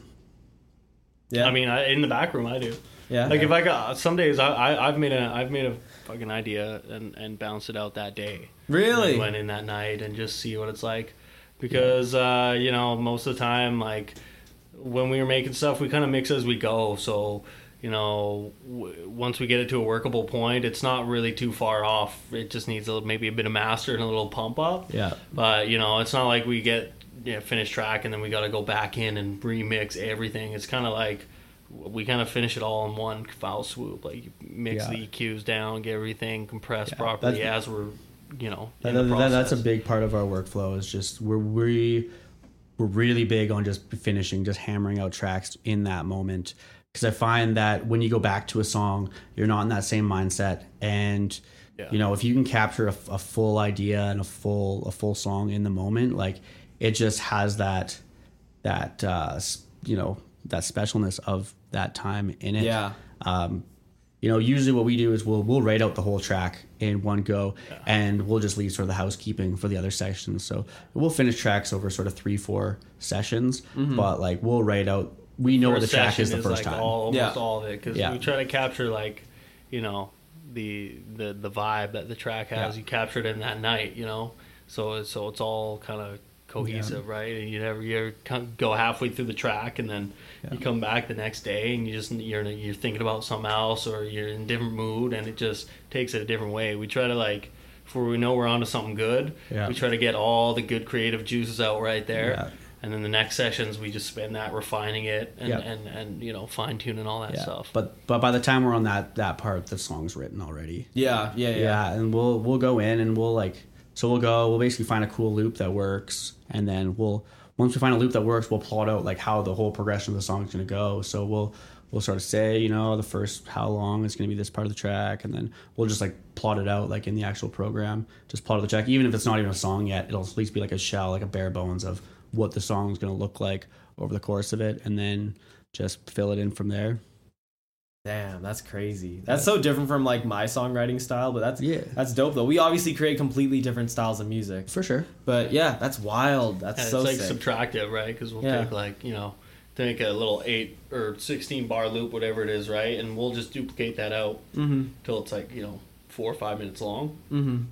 Yeah. I mean, I, in the back room, I do. yeah. Like if I got some days, I, I I've made a I've made a fucking idea and and bounced it out that day. really? And went in that night and just see what it's like, because uh, you know most of the time like when we were making stuff, we kind of mix as we go. So you know w- once we get it to a workable point, it's not really too far off. It just needs a, little- maybe a bit of master and a little pump up. yeah, But you know, it's not like we get you know, finished track and then we got to go back in and remix everything. It's kind of like we kind of finish it all in one foul swoop. Like you mix Yeah. the EQs down, get everything compressed Yeah, properly as we're you know. that, that- that's a big part of our workflow. Is just we're we we're really big on just finishing, just hammering out tracks in that moment. Because I find that when you go back to a song, you're not in that same mindset, and Yeah. you know if you can capture a, a full idea and a full a full song in the moment, like it just has that that uh, you know that specialness of that time in it. Yeah. Um, you know, usually what we do is we'll we'll write out the whole track in one go, and we'll just leave sort of the housekeeping for the other sections. So we'll finish tracks over sort of three four sessions, but like we'll write out. We know what the track is the first like time. All, almost Yeah. all of it because Yeah. we try to capture like you know the the the vibe that the track has. Yeah. You capture it in that night, you know. So it's so it's all kind of cohesive, right? And you never you ever go halfway through the track and then you come back the next day and you just you're you're thinking about something else or you're in a different mood and it just takes it a different way. We try to like. Before we know we're onto something good, Yeah. we try to get all the good creative juices out right there, Yeah. And then the next sessions we just spend that refining it and Yeah. and, and you know fine tuning all that yeah. stuff. But but by the time we're on that that part, the song's written already. yeah, yeah, yeah. yeah and we'll we'll go in and we'll like so we'll go we'll basically find a cool loop that works and then we'll once we find a loop that works we'll plot out like how the whole progression of the song is going to go so we'll we'll sort of say you know the first how long is going to be this part of the track and then we'll just like plot it out like in the actual program just plot out the track even if it's not even a song yet it'll at least be like a shell like a bare bones of what the song is going to look like over the course of it and then just fill it in from there Damn, that's crazy. That's so different from like my songwriting style, but that's Yeah. that's dope though. We obviously create completely different styles of music, for sure but yeah, that's wild. That's and so it's like sick. subtractive, right? Because we'll Yeah. take like you know take a little eight or sixteen bar loop, whatever it is, right? And we'll just duplicate that out mm-hmm. till it's like you know four or five minutes long. Mm-hmm.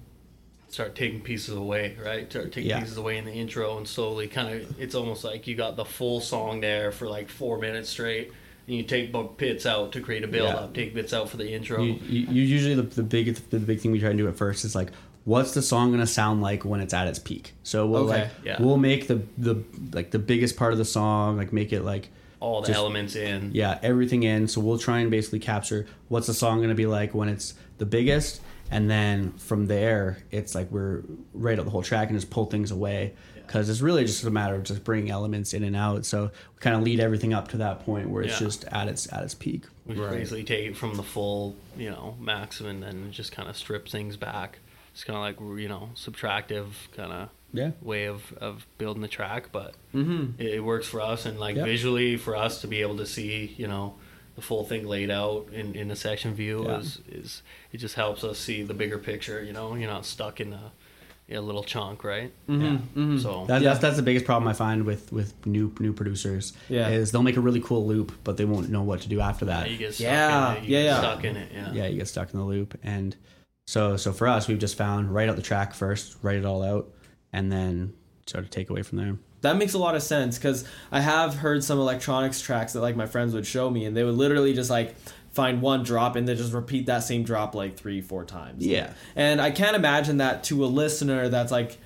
Start taking pieces away, right? Start taking Yeah. pieces away in the intro, and slowly, kind of, it's almost like you got the full song there for like four minutes straight, and you take bits out to create a build Yeah. up, take bits out for the intro. You, you, you usually the, the big the big thing we try to do at first is like what's the song gonna sound like when it's at its peak. So we'll Okay. like Yeah. we'll make the the like the biggest part of the song like make it like all the just- elements in. yeah everything in. So we'll try and basically capture what's the song gonna be like when it's the biggest, and then from there it's like we're right out the whole track and just pull things away because it's really just a matter of just bringing elements in and out. So we kind of lead everything up to that point where it's Yeah. just at its at its peak. We basically take it from the full, you know, maximum, and then just kind of strip things back. It's kind of like you know, subtractive kind of Yeah. way of, of building the track, but Mm-hmm. it, it works for us and like Yep. visually for us to be able to see, you know, the full thing laid out in, in a section view Yeah. is is it just helps us see the bigger picture. You know, you're not stuck in a, a little chunk, right? Mm-hmm. So That, Yeah. that's that's the biggest problem I find with with new new producers. Yeah. is they'll make a really cool loop, but they won't know what to do after that. you get stuck Yeah, in it. You yeah, get yeah. stuck in it. Yeah. Yeah, you get stuck in the loop, and so so for us, we've just found write out the track first, write it all out, and then sort of take away from there. That makes a lot of sense because I have heard some electronics tracks that like my friends would show me, and they would literally just like find one drop and then just repeat that same drop like three, four times. Yeah. And I can't imagine that to a listener that's like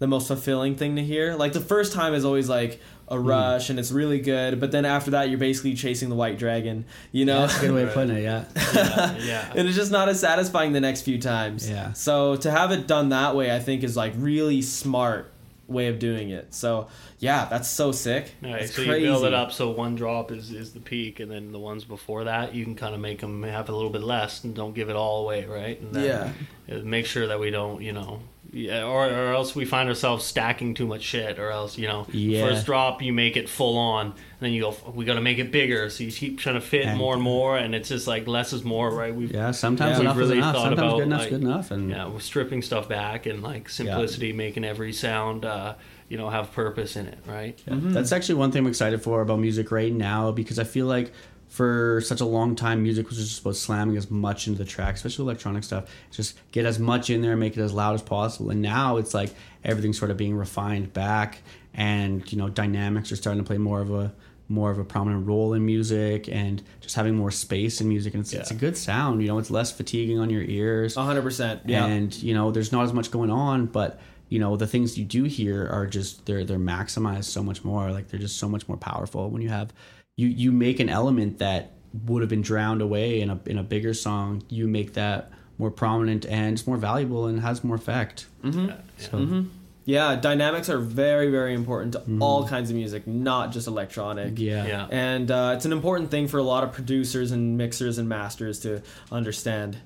the most fulfilling thing to hear. Like the first time is always like a hmm. rush and it's really good, but then after that you're basically chasing the white dragon, you know? That's a good way of putting it. Yeah, Yeah. yeah. and it's just not as satisfying the next few times. Yeah. So to have it done that way, I think is like really smart way of doing it. So yeah, that's so sick. Right, That's so you build it up so one drop is, is the peak, and then the ones before that you can kind of make them have a little bit less, and don't give it all away, right? And then uh, make sure that we don't, you know, yeah, or, or else we find ourselves stacking too much shit, or else you know, Yeah. first drop you make it full on, and then you go, we got to make it bigger, so you keep trying to fit And- more and more, and it's just like less is more, right? We've yeah. Sometimes Yeah, enough we've is really enough. thought Sometimes about, good enough's like- good enough, and yeah, we're stripping stuff back and like simplicity, making every sound, uh, you know, have purpose in it, right? Yeah. Mm-hmm. That's actually one thing I'm excited for about music right now because I feel like for such a long time, music was just about slamming as much into the track, especially electronic stuff. Just get as much in there, make it as loud as possible. And now it's like everything's sort of being refined back, and you know, dynamics are starting to play more of a more of a prominent role in music, and just having more space in music. And it's, it's a good sound. You know, it's less fatiguing on your ears hundred percent. Yeah. and you know there's not as much going on but you know the things you do here are just they're they're maximized so much more like they're just so much more powerful when you have you you make an element that would have been drowned away in a in a bigger song you make that more prominent and it's more valuable and has more effect Mm-hmm. so yeah, dynamics are very, very important to all kinds of music, not just electronic. Mm-hmm. yeah Yeah. And uh, it's an important thing for a lot of producers and mixers and masters to understand.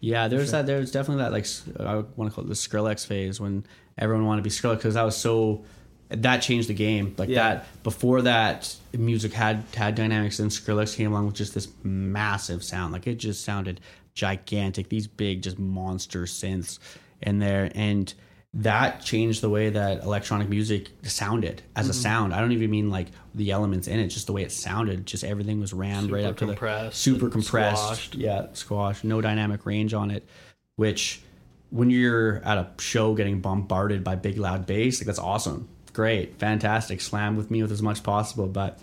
Yeah, there's that. There's definitely that like I want to call it the Skrillex phase when everyone wanted to be Skrillex because that was so that changed the game. Like Yeah. that before that, music had had dynamics, and Skrillex came along with just this massive sound. Like it just sounded gigantic. These big, just monster synths in there, and that changed the way that electronic music sounded as Mm-hmm. a sound. I don't even mean like the elements in it, just the way it sounded. Just everything was rammed right up to the compressed super compressed. squashed. Yeah, squash, no dynamic range on it, which when you're at a show getting bombarded by big loud bass, like that's awesome. Great, fantastic. Slam with me with as much as possible. But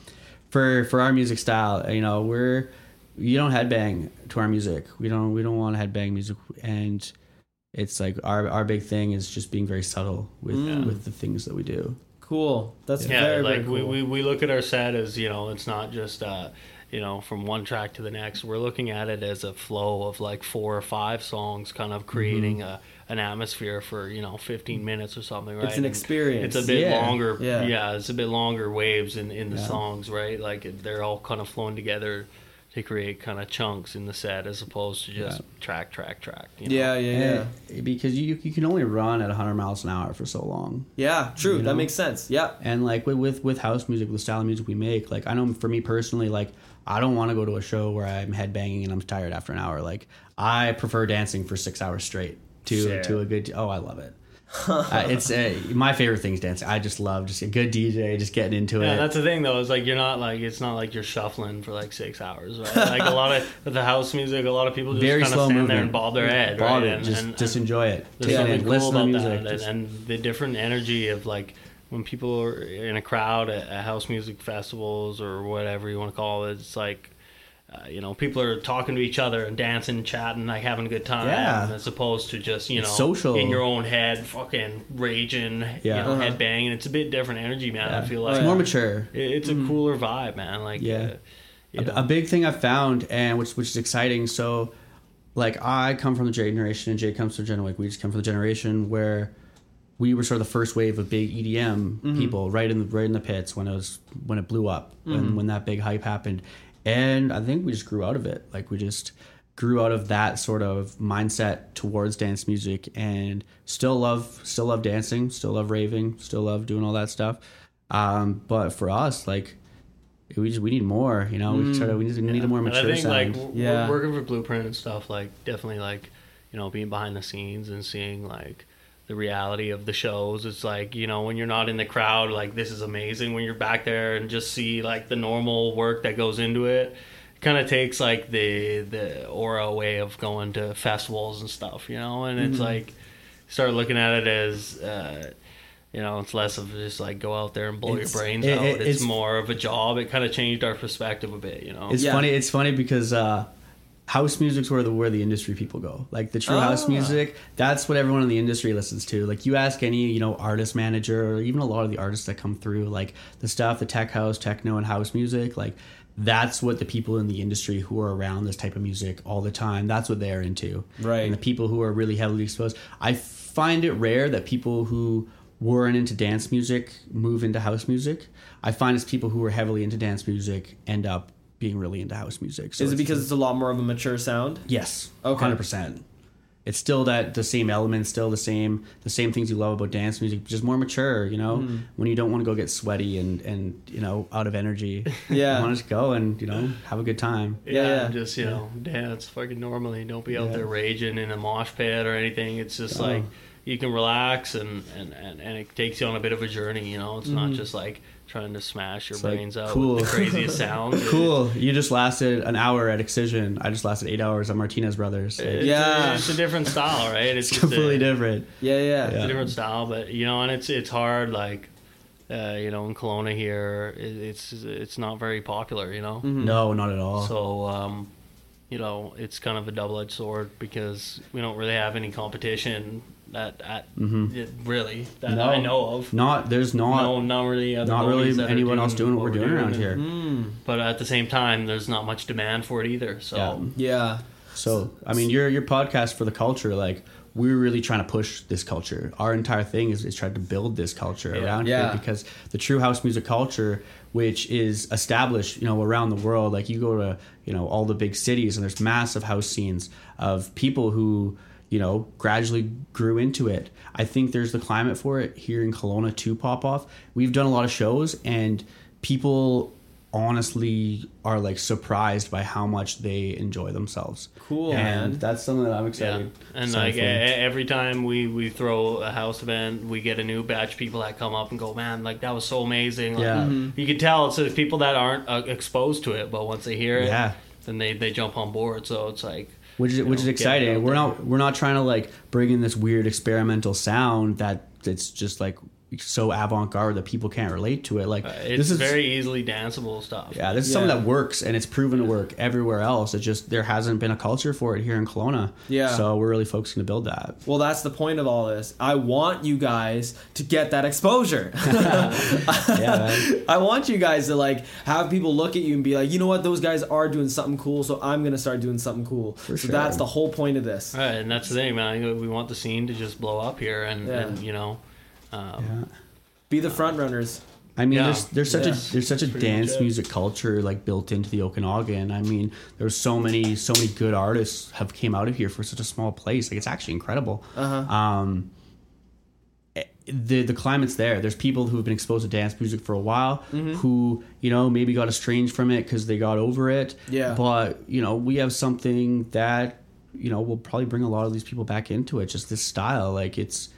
for for our music style, you know, we're you don't headbang to our music. We don't we don't want to headbang music and it's like our our big thing is just being very subtle with with the things that we do. Cool. That's yeah very, like very cool. we, we, we look at our set as you know it's not just uh you know from one track to the next we're looking at it as a flow of like four or five songs kind of creating Mm-hmm. a an atmosphere for you know 15 minutes or something right it's an And experience. it's a bit Yeah. longer Yeah. yeah. it's a bit longer waves in in the Yeah. songs right like they're all kind of flowing together to create kind of chunks in the set as opposed to just Yeah. track track track you know? yeah, yeah, yeah. And- because you you can only run at 100 miles an hour for so long. Yeah, true. You That makes sense. Yeah. and like with, with with house music with the style of music we make like i know for me personally like i don't want to go to a show where i'm headbanging and i'm tired after an hour like i prefer dancing for six hours straight to Sure. to a good oh i love it uh, it's uh, my favorite thing is dancing. I just love just a good DJ, just getting into Yeah, it. that's the thing though. Is like you're not like it's not like you're shuffling for like six hours, right? Like a lot of with the house music, a lot of people just Very kind of stand there and bob their head, Bob right? it, And, just and, just enjoy it. there's Take it something in, cool about the music. that, just- and, and the different energy of like when people are in a crowd at, at house music festivals or whatever you want to call it. It's like. Uh, you know, people are talking to each other and dancing, chatting, like having a good time, Yeah. as opposed to just you know It's social. in your own head, fucking raging, Yeah. you know, Uh-huh. head banging. It's a bit different energy, man. I feel Oh, like it's more mature. it- It's a cooler vibe, man. Like, Yeah. uh, a, a big thing I've found, and which which is exciting. So, like I come from the J generation, and Jay comes from the generation. Like we just come from the generation where we were sort of the first wave of big EDM people, right in the right in the pits when it was when it blew up, when when that big hype happened, and I think we just grew out of it. Like we just grew out of that sort of mindset towards dance music, and still love still love dancing, still love raving, still love doing all that stuff. Um, but for us, like we just we need more. You know, we sort of we need, we need a more And I think sound. like Yeah. working for Blueprint and stuff, like definitely like you know being behind the scenes and seeing like the reality of the shows. It's like you know when you're not in the crowd, like this is amazing. When you're back there and just see like the normal work that goes into it. Kind of takes like the the aura away of going to festivals and stuff, you know, and Mm-hmm. it's like start looking at it as uh, you know, it's less of just like go out there and blow It's- your brains it- out. it- it's, it's- more of a job. It kind of changed our perspective a bit, you know. It's Yeah. funny. It's funny because uh, house music's where the where the industry people go. Like the true house Ah. music, that's what everyone in the industry listens to. Like you ask any you know artist manager or even a lot of the artists that come through, like the stuff, the tech house, techno, and house music, like. That's what the people in the industry who are around this type of music all the time. That's what they're into. Right. And the people who are really heavily exposed. I find it rare that people who weren't into dance music move into house music. I find it's people who are heavily into dance music end up being really into house music. So Is it because it's a lot more of a mature sound? yes, Okay. hundred percent. It's still that the same elements, still the same the same things you love about dance music, just more mature. You know, Hmm. when you don't want to go get sweaty and and you know out of energy. Yeah. you want to just go and you know have a good time. Yeah, Yeah, yeah. just you know, dance fucking normally. Don't be out Yeah. there raging in a mosh pit or anything. It's just Oh. like you can relax and, and, and, and it takes you on a bit of a journey. You know, it's not just like trying to smash your It's like, brains out cool. with the craziest sounds. Cool. You just lasted an hour at Excision. I just lasted eight hours at Martinez Brothers. It's, Yeah. a, it's a different style, right? It's, It's completely a, different. Yeah, yeah. It's Yeah. a different style, but you know, and it's it's hard. Like, uh, you know, in Kelowna here, it, it's it's not very popular. You know, Mm-hmm. No, not at all. So, um, you know, it's kind of a double edged sword because we don't really have any competition that at it- really that No. I know of. not there's not no, not really. Other not really homies that are anyone else doing what we're doing around here. Mm. But at the same time, there's not much demand for it either. So, Yeah. Yeah. So I mean, your your podcast for the culture, like we're really trying to push this culture. Our entire thing is, is trying to build this culture Yeah. around Yeah. here because the true house music culture, which is established, you know, around the world. Like you go to you know all the big cities and there's massive house scenes of people who you know gradually grew into it. I think there's the climate for it here in Kelowna to pop off. We've done a lot of shows and people honestly are like surprised by how much they enjoy themselves. Cool, and man. that's something that I'm yeah. excited. And like for. every time we we throw a house event, we get a new batch of people that come up and go, "Man, like that was so amazing!" Like, Yeah. you can tell it's the people that aren't uh, exposed to it, but once they hear it, Yeah. then they they jump on board. So it's like. Which is which know, is exciting. We're not we're not trying to like bring in this weird experimental sound that it's just like so avant garde that people can't relate to it. Like Uh, it's this is very easily danceable stuff. yeah, this is Yeah. something that works and it's proven to work everywhere else. It just there hasn't been a culture for it here in Kelowna. Yeah. so we're really focusing to build that. Well, that's the point of all this. I want you guys to get that exposure. Yeah. I want you guys to like have people look at you and be like, you know what, those guys are doing something cool, so I'm gonna start doing something cool. so sure. that's the whole point of this. Right, and that's the thing, man. We want the scene to just blow up here, and, Yeah. and you know, um, Yeah. Be the front runners. I mean, Yeah. there's there's such Yeah. a there's such a Pretty dance music culture like built into the Okanagan. I mean, there's so many so many good artists have came out of here for such a small place. Like it's actually incredible. Uh-huh. Um, eh, the the climate's there. There's people who've been exposed to dance music for a while Mm-hmm. who you know maybe got estranged from it because they got over it. Yeah. But you know we have something that you know will probably bring a lot of these people back into it. Just this style, like it's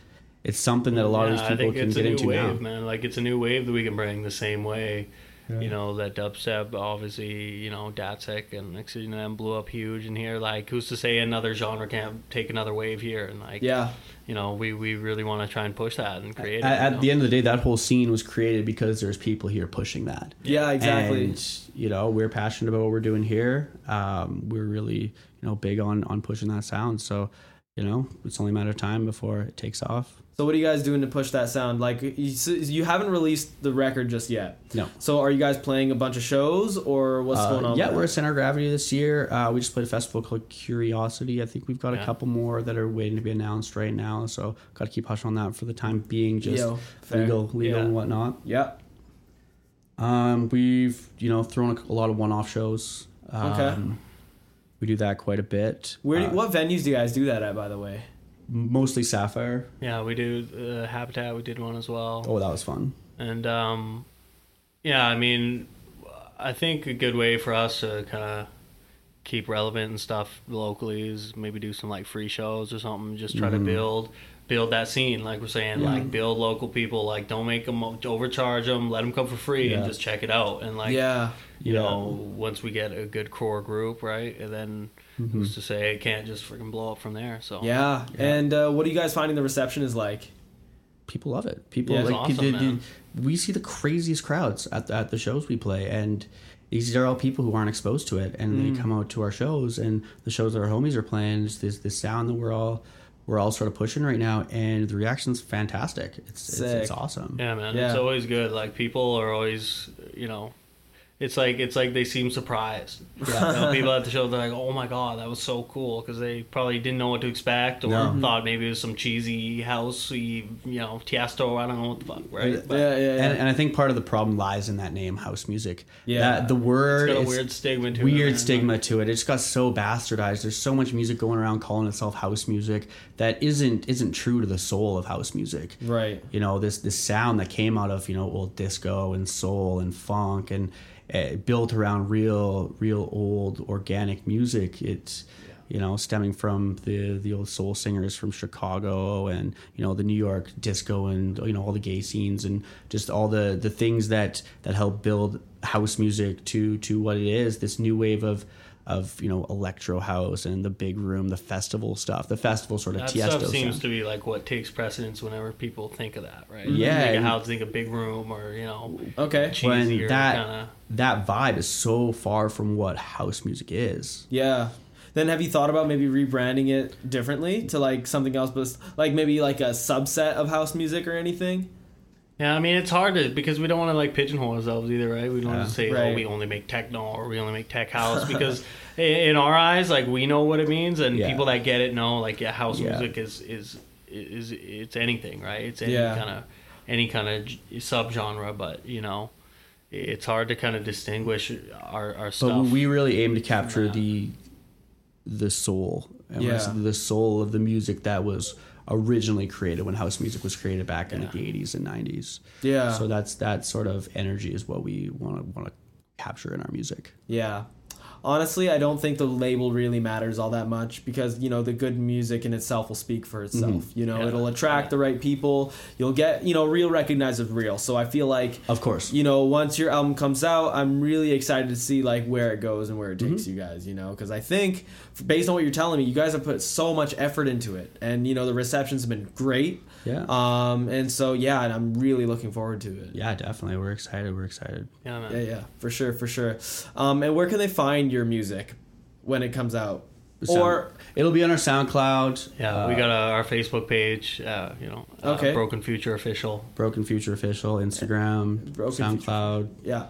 it's something that a lot of Yeah, these I people think can get into wave, now. man. Like it's a new wave that we can bring the same way. Yeah. You know that dubstep, obviously, you know Datsik and next thing you know, them blew up huge in here. Like, who's to say another genre can't take another wave here? And like, Yeah. you know, we, we really want to try and push that and create. At, it, at know? the end of the day, that whole scene was created because there's people here pushing that. Yeah, exactly. And you know, we're passionate about what we're doing here. Um, we're really, you know, big on on pushing that sound. So, you know, it's only a matter of time before it takes off. So what are you guys doing to push that sound? Like you, you haven't released the record just yet. No. So are you guys playing a bunch of shows or what's Uh, going on? yeah, we're at Center Gravity this year. Uh, we just played a festival called Curiosity. I think we've got a couple more that are waiting to be announced right now. So, got to keep hush on that for the time being, just Yo, legal, legal Yeah. and whatnot. Yeah. Um, we've you know thrown a, a lot of one-off shows. Um, Okay. We do that quite a bit. Where? do- Uh, what venues do you guys do that at? By the way. Mostly Sapphire. yeah, we do uh, Habitat. We did one as well. Oh, that was fun. And um, yeah, I mean, I think a good way for us to kind of keep relevant and stuff locally is maybe do some like free shows or something. Just try to build build that scene, like we're saying, like build local people. Like don't make them overcharge them. Let them come for free and just check it out. And like yeah. you Yeah. know, once we get a good core group, right, and then who's to say it can't just freaking blow up from there? So Yeah. And uh, what are you guys finding the reception is like? People love it. People Yeah, like awesome, the- the- man. we see the craziest crowds at the, at the shows we play, and these are all people who aren't exposed to it, and Mm. they come out to our shows, and the shows that our homies are playing. It's this this sound that we're all we're all sort of pushing right now, and the reaction's fantastic. It's it's, it's awesome. Yeah, man. Yeah. It's always good. Like people are always, you know, it's like it's like they seem surprised. Yeah. You know, people at the show they're like, "Oh my god, that was so cool," because they probably didn't know what to expect or No. Mm-hmm. thought maybe it was some cheesy housey, you know, Tiesto. I don't know what the fuck, right? yeah, But yeah, yeah. And, and I think part of the problem lies in that name, house music. Yeah. That- the it's word got a weird stigma to it. weird man. stigma to it. It just got so bastardized. There's so much music going around calling itself house music that isn't isn't true to the soul of house music. right. You know this this sound that came out of you know old disco and soul and funk and uh, built around real real old organic music. It's you know stemming from the the old soul singers from Chicago and you know the New York disco and you know all the gay scenes and just all the the things that that help build house music to to what it is. This new wave of of you know electro house and the big room, the festival stuff, the festival sort of That Tiesto stuff seems sound. to be like what takes precedence whenever people think of that, right? Mm-hmm. Yeah, think of and- house, think of big room, or you know, Okay. when that kind of. that vibe is so far from what house music is. Yeah. Then have you thought about maybe rebranding it differently to like something else, but like maybe like a subset of house music or anything? Yeah, I mean it's hard to because we don't want to like pigeonhole ourselves either, right? We don't want Yeah. to say oh, Right. oh we only make techno or we only make tech house because in our eyes like we know what it means and Yeah. people that get it know like yeah house Yeah. music is is is it's anything, right? It's any Yeah. kind of any kind of subgenre, but you know it's hard to kind of distinguish our our But we really aim to capture the the soul, and Yeah. the soul of the music that was originally created when house music was created back in like the 80s and 90s. Yeah. So that's that sort of energy is what we want to want to capture in our music. Yeah. Honestly, I don't think the label really matters all that much because, you know, the good music in itself will speak for itself. You know, Yeah. it'll attract the right people. You'll get, you know, real recognized as real. So I feel like Of course. you know, once your album comes out, I'm really excited to see like where it goes and where it takes Mm-hmm. you guys. You know, because I think based on what you're telling me, you guys have put so much effort into it, and you know the reception's been great. Yeah. Um, and so yeah, and I'm really looking forward to it. yeah, definitely. We're excited. We're excited. yeah, man. Yeah, yeah, for sure, for sure. Um, and where can they find your music when it comes out? Sound- Or it'll be on our SoundCloud. Yeah, we uh, got a, our Facebook page, uh, you know, uh, Okay. Broken Future Official. Broken Future Official, Instagram, Broken Future. SoundCloud. yeah,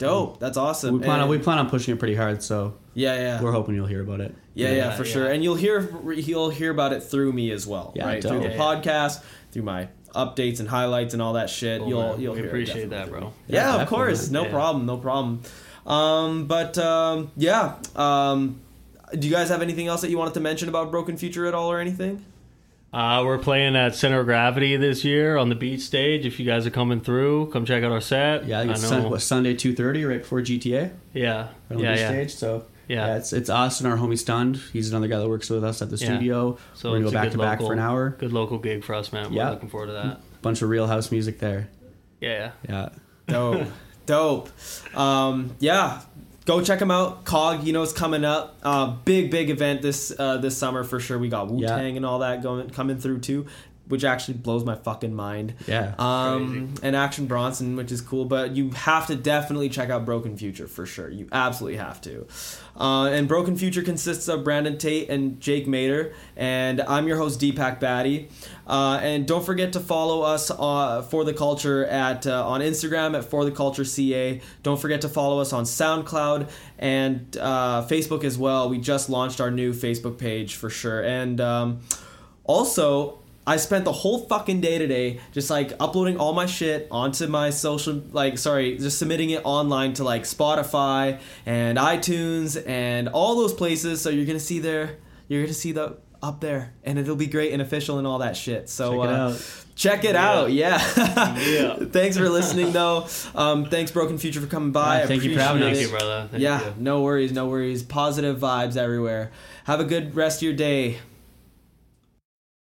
dope. That's awesome. We plan on we plan on pushing it pretty hard, so yeah, yeah. we're hoping you'll hear about it. Yeah, yeah, Yeah, for yeah. sure. And you'll hear you'll hear about it through me as well, Yeah, right? dope. Through the Yeah, yeah. podcast, through my updates and highlights and all that shit. Cool, you'll man. you'll We hear appreciate definitely that, bro. Yeah, Yeah, of course, no Yeah. problem, no problem. Um, but um, yeah, um, do you guys have anything else that you wanted to mention about Broken Future at all or anything? Uh, we're playing at Center of Gravity this year on the beach stage. If you guys are coming through, come check out our set. Yeah, I think it's I Sun- what, Sunday two thirty right before GTA. yeah, Right on yeah, the yeah. stage. So Yeah. Yeah, it's it's us and our homie Stunned. He's another guy that works with us at the Yeah. studio. So We're gonna go back good to back for an hour. Good local gig for us, man. We're Yeah. looking forward to that. Bunch of real house music there. Yeah. Yeah. Dope. Dope. Um, yeah. Go check them out. Cog, you know, is coming up. Uh, big, big event this uh, this summer for sure. We got Wu Tang Yeah. and all that going coming through too, which actually blows my fucking mind. Yeah. Um, and Action Bronson, which is cool, but you have to definitely check out Broken Future for sure. You absolutely have to. Uh, and Broken Future consists of Brandon Tate and Jake Mater, and I'm your host Deepak Batty. Uh, and don't forget to follow us uh, for the culture at uh, on Instagram at for the culture ca. Don't forget to follow us on SoundCloud and uh, Facebook as well. We just launched our new Facebook page for sure, and um, also I spent the whole fucking day today just like uploading all my shit onto my social like sorry, just submitting it online to like Spotify and iTunes and all those places. So you're gonna see there you're gonna see the up there and it'll be great and official and all that shit. So Check it uh, out. check it Yeah. out. Yeah. Yeah. thanks for listening though. Um, thanks Broken Future for coming by. Yeah, I thank you for having appreciate Thank it. you, brother. Thank yeah, you. no worries, no worries. Positive vibes everywhere. Have a good rest of your day.